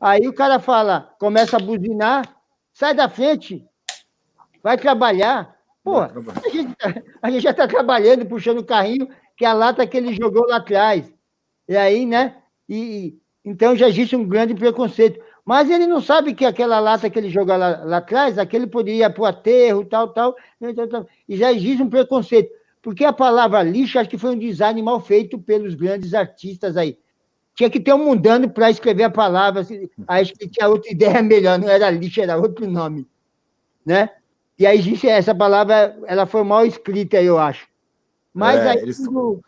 aí o cara fala, começa a buzinar, sai da frente, vai trabalhar. Pô, a gente, tá, a gente já está trabalhando, puxando o carrinho, que é a lata que ele jogou lá atrás. E aí, né? E, então já existe um grande preconceito. Mas ele não sabe que aquela lata que ele jogou lá, lá atrás, aquele poderia ir para o aterro, tal, tal, né, tal, tal. E já existe um preconceito. Porque a palavra lixo, acho que foi um design mal feito pelos grandes artistas aí. Tinha que ter um mundano para escrever a palavra. Acho que tinha outra ideia melhor, não era lixo, era outro nome. Né? E aí existe essa palavra, ela foi mal escrita, eu acho. Mas é, aí eles, o,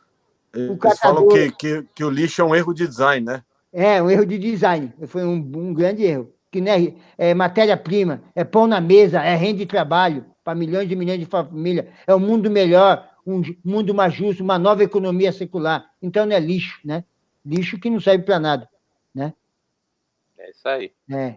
eles catador... falam que, que, que, o lixo é um erro de design, né? É, um erro de design. Foi um, um grande erro. Que não é, é matéria-prima, é pão na mesa, é renda de trabalho para milhões e milhões de famílias. É um mundo melhor, um mundo mais justo, uma nova economia secular. Então não é lixo, né? Lixo que não serve para nada, né? É isso aí. É.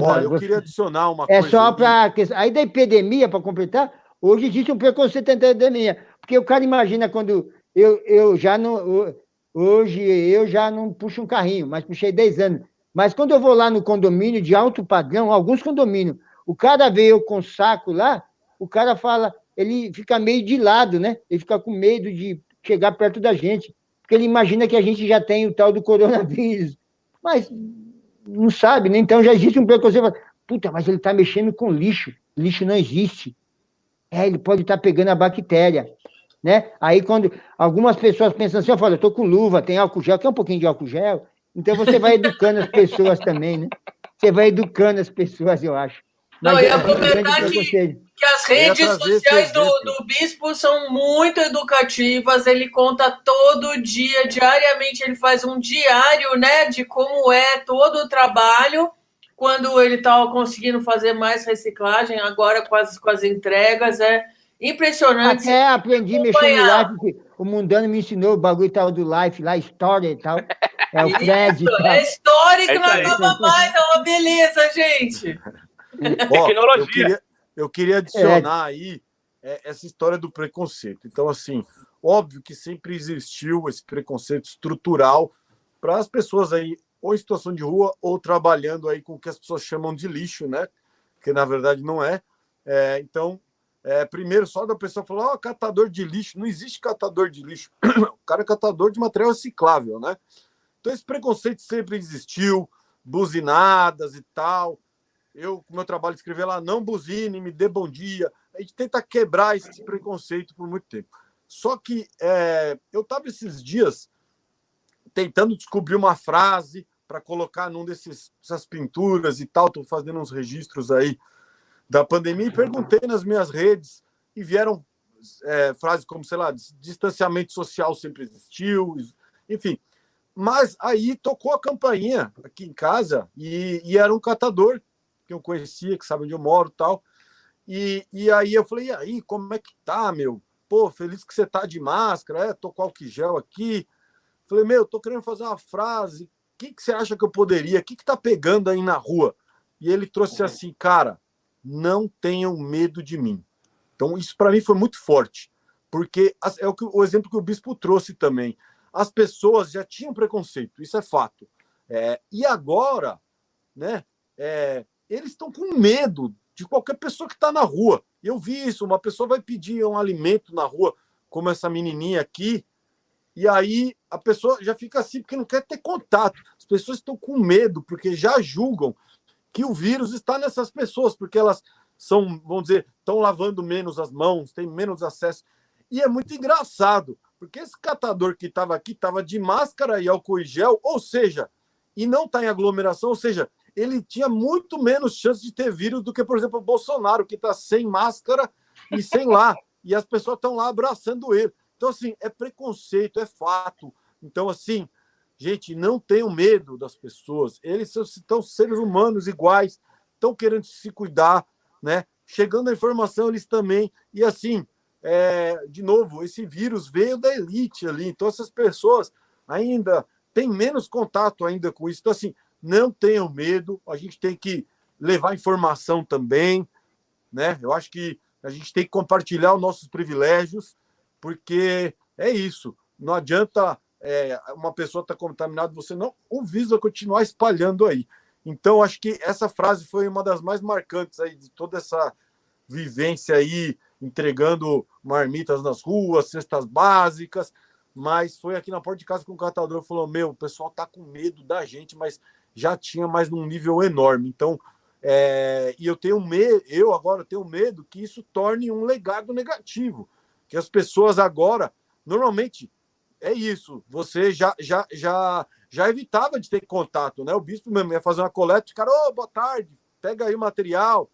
Olha, eu queria adicionar uma é coisa. É só para. Aí da epidemia, para completar, hoje existe um preconceito entre a epidemia. Porque o cara imagina quando eu, eu já não. Hoje eu já não puxo um carrinho, mas puxei 10 anos. Mas quando eu vou lá no condomínio de alto padrão, alguns condomínios, o cara veio com saco lá, o cara fala, ele fica meio de lado, né? Ele fica com medo de chegar perto da gente, porque ele imagina que a gente já tem o tal do coronavírus. Mas não sabe, né? Então já existe um preconceito. Puta, mas ele está mexendo com lixo. Lixo não existe. É, ele pode estar tá pegando a bactéria. Né? Aí quando algumas pessoas pensam assim, eu falo, eu tô com luva, tem álcool gel, quer um pouquinho de álcool gel? Então você vai educando as pessoas também, né? Você vai educando as pessoas, eu acho. Não, e aproveitar que, que as redes sociais do, do Bispo são muito educativas, ele conta todo dia, diariamente, ele faz um diário, né, de como é todo o trabalho, quando ele estava tá conseguindo fazer mais reciclagem, agora com as, com as entregas, é impressionante. Até aprendi a mexer no live, o Mundano me ensinou o bagulho tal do life, lá, história e tal. É o Fred. Isso, é história que é não acaba mais, é uma beleza, gente. Tecnologia. Eu queria, eu queria adicionar é. aí é, essa história do preconceito. Então, assim, óbvio que sempre existiu esse preconceito estrutural para as pessoas aí, ou em situação de rua, ou trabalhando aí com o que as pessoas chamam de lixo, né? Que na verdade não é. é então, é, primeiro, só da pessoa falar, ó, oh, catador de lixo. Não existe catador de lixo. o cara é catador de material reciclável, né? Então, esse preconceito sempre existiu, buzinadas e tal eu, com meu trabalho, escrever lá, não buzine, me dê bom dia. A gente tenta quebrar esse preconceito por muito tempo. Só que é, eu estava esses dias tentando descobrir uma frase para colocar num desses essas pinturas e tal. Estou fazendo uns registros aí da pandemia e perguntei nas minhas redes e vieram é, frases como, sei lá, distanciamento social sempre existiu, enfim. Mas aí tocou a campainha aqui em casa e, e era um catador que eu conhecia, que sabe onde eu moro tal. E, e aí eu falei, e aí, como é que tá, meu? Pô, feliz que você tá de máscara, é, tô com álcool gel aqui. Falei, meu, tô querendo fazer uma frase. O que, que você acha que eu poderia? O que, que tá pegando aí na rua? E ele trouxe assim, cara, não tenham medo de mim. Então, isso para mim foi muito forte, porque é o, que, o exemplo que o bispo trouxe também. As pessoas já tinham preconceito, isso é fato. É, e agora, né, é, eles estão com medo de qualquer pessoa que está na rua. Eu vi isso, uma pessoa vai pedir um alimento na rua, como essa menininha aqui, e aí a pessoa já fica assim porque não quer ter contato. As pessoas estão com medo porque já julgam que o vírus está nessas pessoas, porque elas são, vamos dizer, estão lavando menos as mãos, têm menos acesso. E é muito engraçado, porque esse catador que estava aqui estava de máscara e álcool e gel, ou seja, e não está em aglomeração, ou seja, ele tinha muito menos chance de ter vírus do que, por exemplo, o Bolsonaro, que está sem máscara e sem lá. E as pessoas estão lá abraçando ele. Então, assim, é preconceito, é fato. Então, assim, gente, não tenham medo das pessoas. Eles são seres humanos iguais, estão querendo se cuidar, né? Chegando a informação, eles também. E assim, é, de novo, esse vírus veio da elite ali. Então, essas pessoas ainda têm menos contato ainda com isso. Então, assim, não tenham medo, a gente tem que levar informação também, né? Eu acho que a gente tem que compartilhar os nossos privilégios, porque é isso. Não adianta é, uma pessoa estar tá contaminada, você não o vírus continuar espalhando aí. Então, acho que essa frase foi uma das mais marcantes aí de toda essa vivência aí, entregando marmitas nas ruas, cestas básicas, mas foi aqui na porta de casa com o catador falou: Meu, o pessoal tá com medo da gente, mas já tinha, mas num nível enorme. Então, é, e eu tenho medo, eu agora tenho medo que isso torne um legado negativo, que as pessoas agora, normalmente, é isso, você já, já, já, já evitava de ter contato, né? O bispo mesmo ia fazer uma coleta, cara, ô, oh, boa tarde, pega aí o material.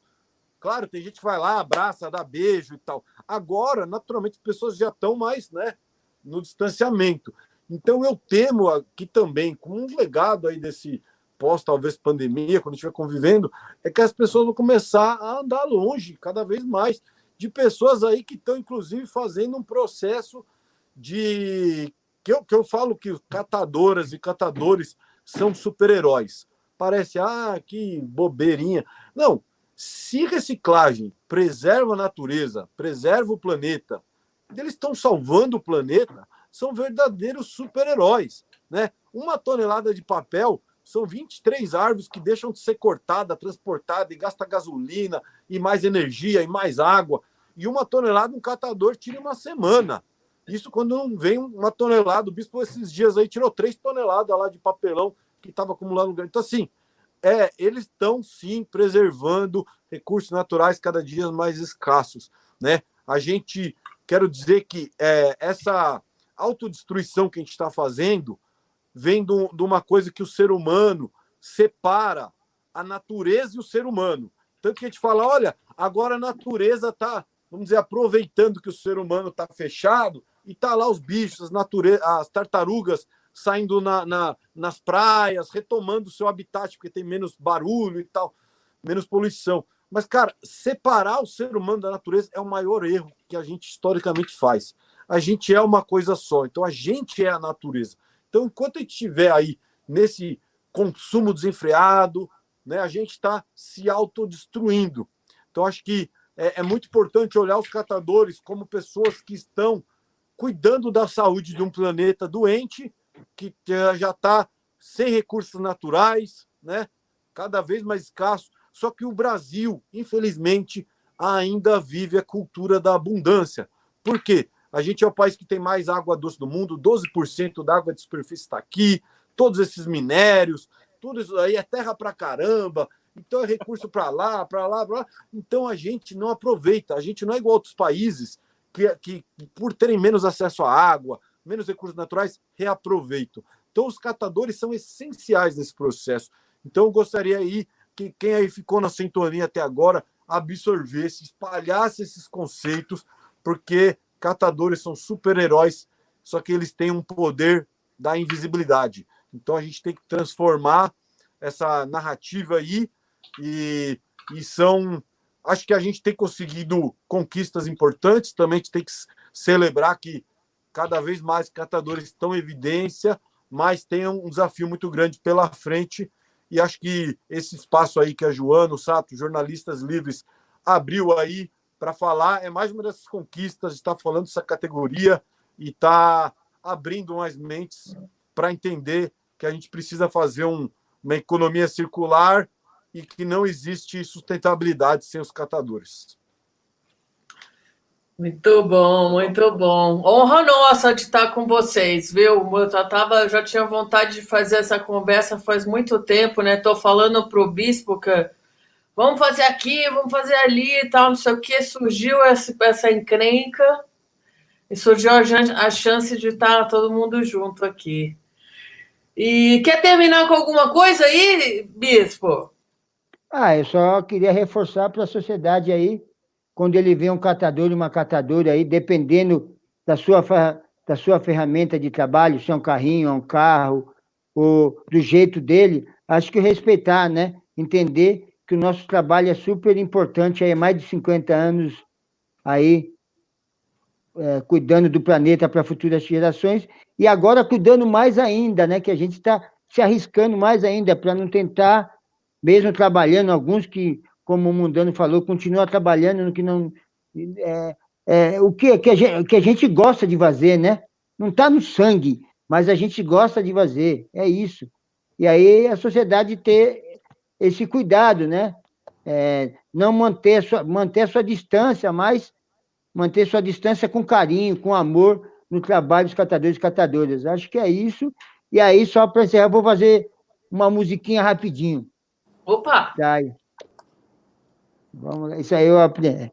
Claro, tem gente que vai lá, abraça, dá beijo e tal. Agora, naturalmente, as pessoas já estão mais, né, no distanciamento. Então eu temo aqui também, com um legado aí desse pós talvez pandemia, quando estiver convivendo, é que as pessoas vão começar a andar longe cada vez mais de pessoas aí que estão inclusive fazendo um processo de que eu, que eu falo que catadoras e catadores são super-heróis. Parece, ah, que bobeirinha. Não, se reciclagem preserva a natureza, preserva o planeta, eles estão salvando o planeta, são verdadeiros super-heróis. Né? Uma tonelada de papel são 23 árvores que deixam de ser cortada, transportada e gasta gasolina e mais energia e mais água. E uma tonelada um catador tira uma semana. Isso quando não vem uma tonelada. O bispo esses dias aí tirou três toneladas lá de papelão que estava acumulando. Então, assim, é, eles estão sim preservando recursos naturais cada dia mais escassos. Né? A gente, quero dizer que é, essa autodestruição que a gente está fazendo vem de uma coisa que o ser humano separa a natureza e o ser humano. Tanto que a gente fala, olha, agora a natureza está, vamos dizer, aproveitando que o ser humano está fechado, e tá lá os bichos, as, natureza, as tartarugas saindo na, na, nas praias, retomando o seu habitat, porque tem menos barulho e tal, menos poluição. Mas, cara, separar o ser humano da natureza é o maior erro que a gente historicamente faz. A gente é uma coisa só, então a gente é a natureza. Então, enquanto a gente estiver aí nesse consumo desenfreado, né, a gente está se autodestruindo. Então, acho que é, é muito importante olhar os catadores como pessoas que estão cuidando da saúde de um planeta doente, que já está sem recursos naturais, né? cada vez mais escasso. Só que o Brasil, infelizmente, ainda vive a cultura da abundância. Por quê? A gente é o país que tem mais água doce do mundo, 12% da água de superfície está aqui, todos esses minérios, tudo isso aí é terra para caramba, então é recurso para lá, para lá, para lá. Então a gente não aproveita, a gente não é igual a outros países que, que por terem menos acesso à água, menos recursos naturais, reaproveitam. Então, os catadores são essenciais nesse processo. Então, eu gostaria aí que quem aí ficou na sintonia até agora absorvesse, espalhasse esses conceitos, porque catadores são super-heróis, só que eles têm um poder da invisibilidade. Então, a gente tem que transformar essa narrativa aí e, e são Acho que a gente tem conseguido conquistas importantes, também a gente tem que celebrar que cada vez mais catadores estão em evidência, mas tem um desafio muito grande pela frente. E acho que esse espaço aí que a Joana, o Sato, jornalistas livres, abriu aí para falar é mais uma dessas conquistas, está falando dessa categoria e está abrindo mais mentes para entender que a gente precisa fazer um, uma economia circular e que não existe sustentabilidade sem os catadores. Muito bom, muito bom. Honra nossa de estar com vocês, viu? Eu já, tava, já tinha vontade de fazer essa conversa faz muito tempo, né? Estou falando para o bispo que vamos fazer aqui, vamos fazer ali e tal, não sei o que. Surgiu essa, essa encrenca e surgiu a, chance de estar todo mundo junto aqui. E quer terminar com alguma coisa aí, bispo? Ah, eu só queria reforçar para a sociedade aí, quando ele vê um catador e uma catadora aí, dependendo da sua, da sua ferramenta de trabalho, se é um carrinho, é um carro, ou do jeito dele, acho que respeitar, né? Entender que o nosso trabalho é super importante, aí mais de 50 anos aí, é, cuidando do planeta para futuras gerações, e agora cuidando mais ainda, né? Que a gente está se arriscando mais ainda para não tentar mesmo trabalhando, alguns que, como o Mundano falou, continuam trabalhando no que não. É, é, o que, que, a gente, que a gente gosta de fazer, né? Não está no sangue, mas a gente gosta de fazer, é isso. E aí a sociedade ter esse cuidado, né? É, não manter a, sua, manter sua distância, mas manter sua distância com carinho, com amor no trabalho dos catadores e catadoras. Acho que é isso. E aí, só para encerrar, vou fazer uma musiquinha rapidinho. Opa! Sai. Vamos lá. Isso aí eu aprendi.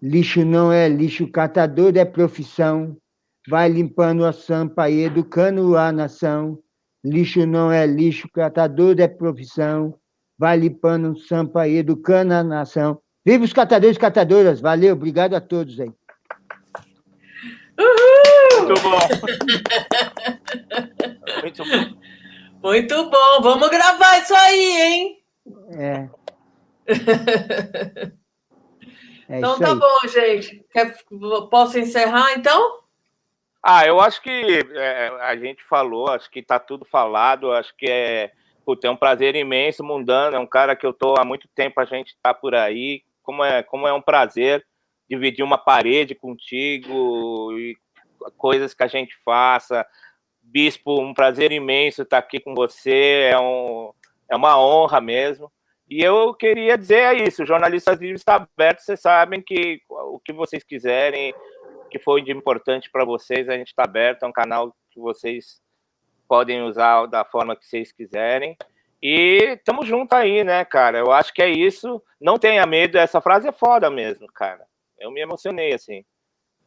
Lixo não é lixo, catador é profissão. Vai limpando a sampa e educando a nação. Lixo não é lixo, catador é profissão. Vai limpando sampa educando a nação. Viva os catadores e catadoras. Valeu, obrigado a todos aí. Uhul! Muito bom. Muito bom. Muito bom. Vamos gravar isso aí, hein? É. É então isso tá aí. bom, gente. Quer- Posso encerrar, então? Ah, eu acho que é, a gente falou, acho que tá tudo falado, acho que é, puta, é um prazer imenso, Mundano, é um cara que eu tô há muito tempo, a gente tá por aí, como é, como é um prazer dividir uma parede contigo e coisas que a gente faça. Bispo, um prazer imenso estar aqui com você, é, um, é uma honra mesmo. E eu queria dizer é isso, Jornalistas Livres está aberto, vocês sabem que o que vocês quiserem, que foi de importante para vocês, a gente está aberto, é um canal que vocês podem usar da forma que vocês quiserem. E estamos junto aí, né, cara? Eu acho que é isso. Não tenha medo, essa frase é foda mesmo, cara. Eu me emocionei, assim.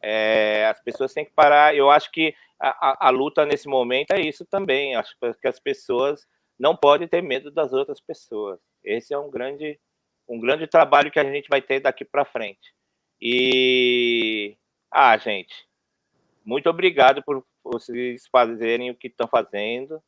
É, as pessoas têm que parar. Eu acho que a, a, a luta nesse momento é isso também. Acho que as pessoas não podem ter medo das outras pessoas. Esse é um grande, um grande trabalho que a gente vai ter daqui para frente. E ah, gente, muito obrigado por vocês fazerem o que estão fazendo.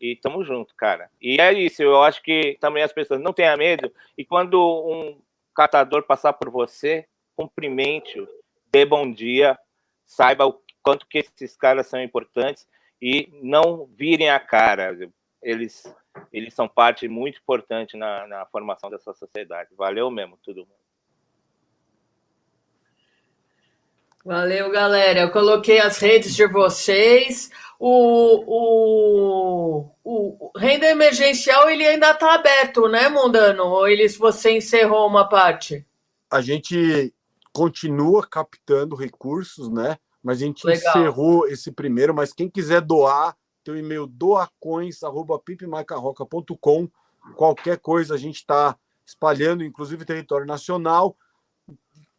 E tamo junto, cara. E é isso, eu acho que também as pessoas não tenham medo. E quando um catador passar por você, cumprimente-o, dê bom dia, saiba o quanto que esses caras são importantes e não virem a cara. Eles, eles são parte muito importante na, na formação dessa sociedade. Valeu mesmo, todo mundo. Valeu, galera. Eu coloquei as redes de vocês. O, o, o renda emergencial ele ainda está aberto, né, Mundano? Ou eles, você encerrou uma parte? A gente continua captando recursos, né? Mas a gente Legal. encerrou esse primeiro. Mas quem quiser doar, tem o e-mail doacoins.pipmaicarroca.com. Qualquer coisa a gente está espalhando, inclusive território nacional.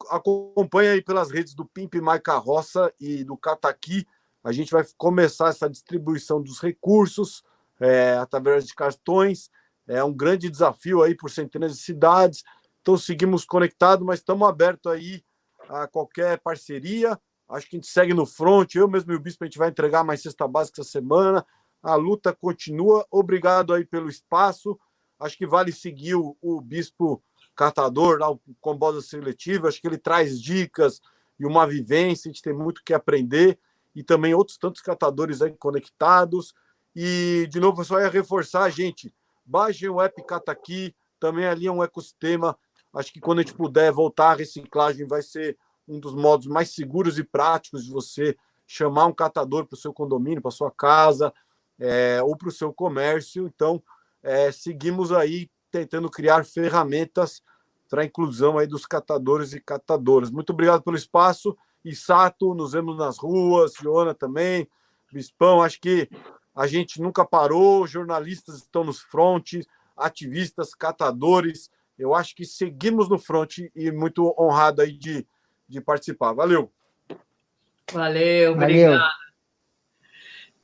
Acompanha aí pelas redes do Pimp My Carroça e do Cataqui. A gente vai começar essa distribuição dos recursos é, através de cartões. É um grande desafio aí por centenas de cidades. Então seguimos conectados, mas estamos abertos aí a qualquer parceria. Acho que a gente segue no front. Eu mesmo e o Bispo a gente vai entregar mais cesta básica essa semana. A luta continua. Obrigado aí pelo espaço. Acho que vale seguir o, o Bispo Catador, lá, o Combosa Seletiva. Acho que ele traz dicas e uma vivência. A gente tem muito que aprender. E também outros tantos catadores aí conectados. E, de novo, só ia reforçar, gente. Baixem o app Cataqui. Também ali é um ecossistema. Acho que quando a gente puder voltar à reciclagem, vai ser um dos modos mais seguros e práticos de você chamar um catador para o seu condomínio, para sua casa é, ou para o seu comércio. Então, é, seguimos aí tentando criar ferramentas para a inclusão aí dos catadores e catadoras. Muito obrigado pelo espaço. E Sato, nos vemos nas ruas, Joana também, Bispão, acho que a gente nunca parou, jornalistas estão nos frontes, ativistas, catadores. Eu acho que seguimos no fronte e muito honrado aí de, de participar. Valeu. Valeu, Valeu.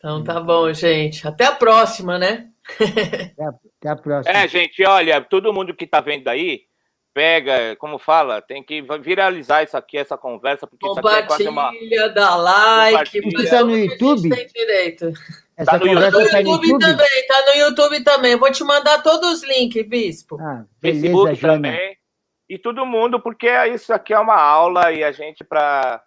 Então tá bom, gente. Até a próxima, né? Até a, até a próxima. É, gente, olha, todo mundo que tá vendo aí, pega, como fala, tem que viralizar isso aqui, essa conversa, porque isso aqui é quase uma. Compartilha, dá like. Compartilha. Tá no YouTube? Tem direito. Essa tá no No está no YouTube, YouTube? também, tá no YouTube também. Vou te mandar todos os links, Bispo. Ah, beleza, Facebook Jana. também. E todo mundo, porque isso aqui é uma aula e a gente, para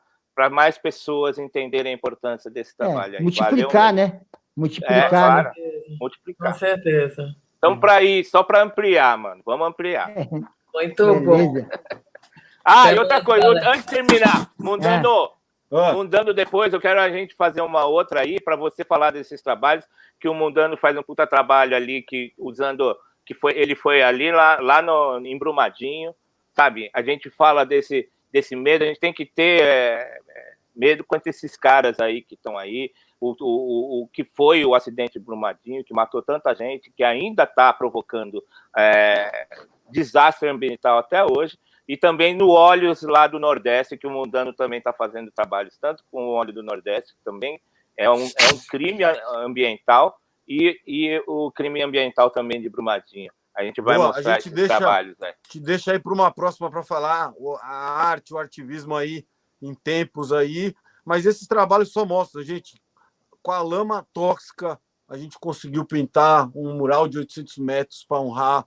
mais pessoas entenderem a importância desse trabalho É, multiplicar, Valeu, né? É, Multiplicar, claro, né? Com multiplicar. certeza. Então, para ir, só para ampliar, mano. Vamos ampliar. Muito bom. Beleza. Ah, e outra coisa, galera. antes de terminar, mudando, Ah, Mundano depois, eu quero a gente fazer uma outra aí para você falar desses trabalhos, que o Mundano faz um puta trabalho ali, que usando, que foi, ele foi ali lá, lá no, em Brumadinho, sabe? A gente fala desse, desse medo, a gente tem que ter é, é, medo quanto esses caras aí que estão aí, o, o, o- que foi o acidente de Brumadinho, que matou tanta gente, que ainda está provocando é, desastre ambiental até hoje, e também no Óleos lá do Nordeste, que o Mundano também está fazendo trabalhos, tanto com o óleo do Nordeste, que também é um, é um crime a- ambiental, e, e o crime ambiental também de Brumadinho. A gente vai Boa, a mostrar gente esses deixa- trabalhos. Né? te deixa aí para uma próxima para falar a arte, o ativismo aí em tempos aí. Mas esses trabalhos só mostram, gente, com a lama tóxica, a gente conseguiu pintar um mural de 800 metros para honrar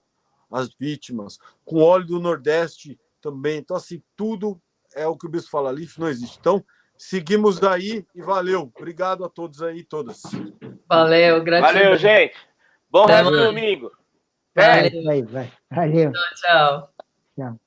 as vítimas. Com óleo do Nordeste também. Então, assim, tudo é o que o Bispo fala, lixo não existe. Então, seguimos aí e valeu. Obrigado a todos aí, todas. Valeu, gratidão. Valeu, gente. Bom resto do domingo. Valeu. Vai, vai. Valeu. Tchau. Tchau.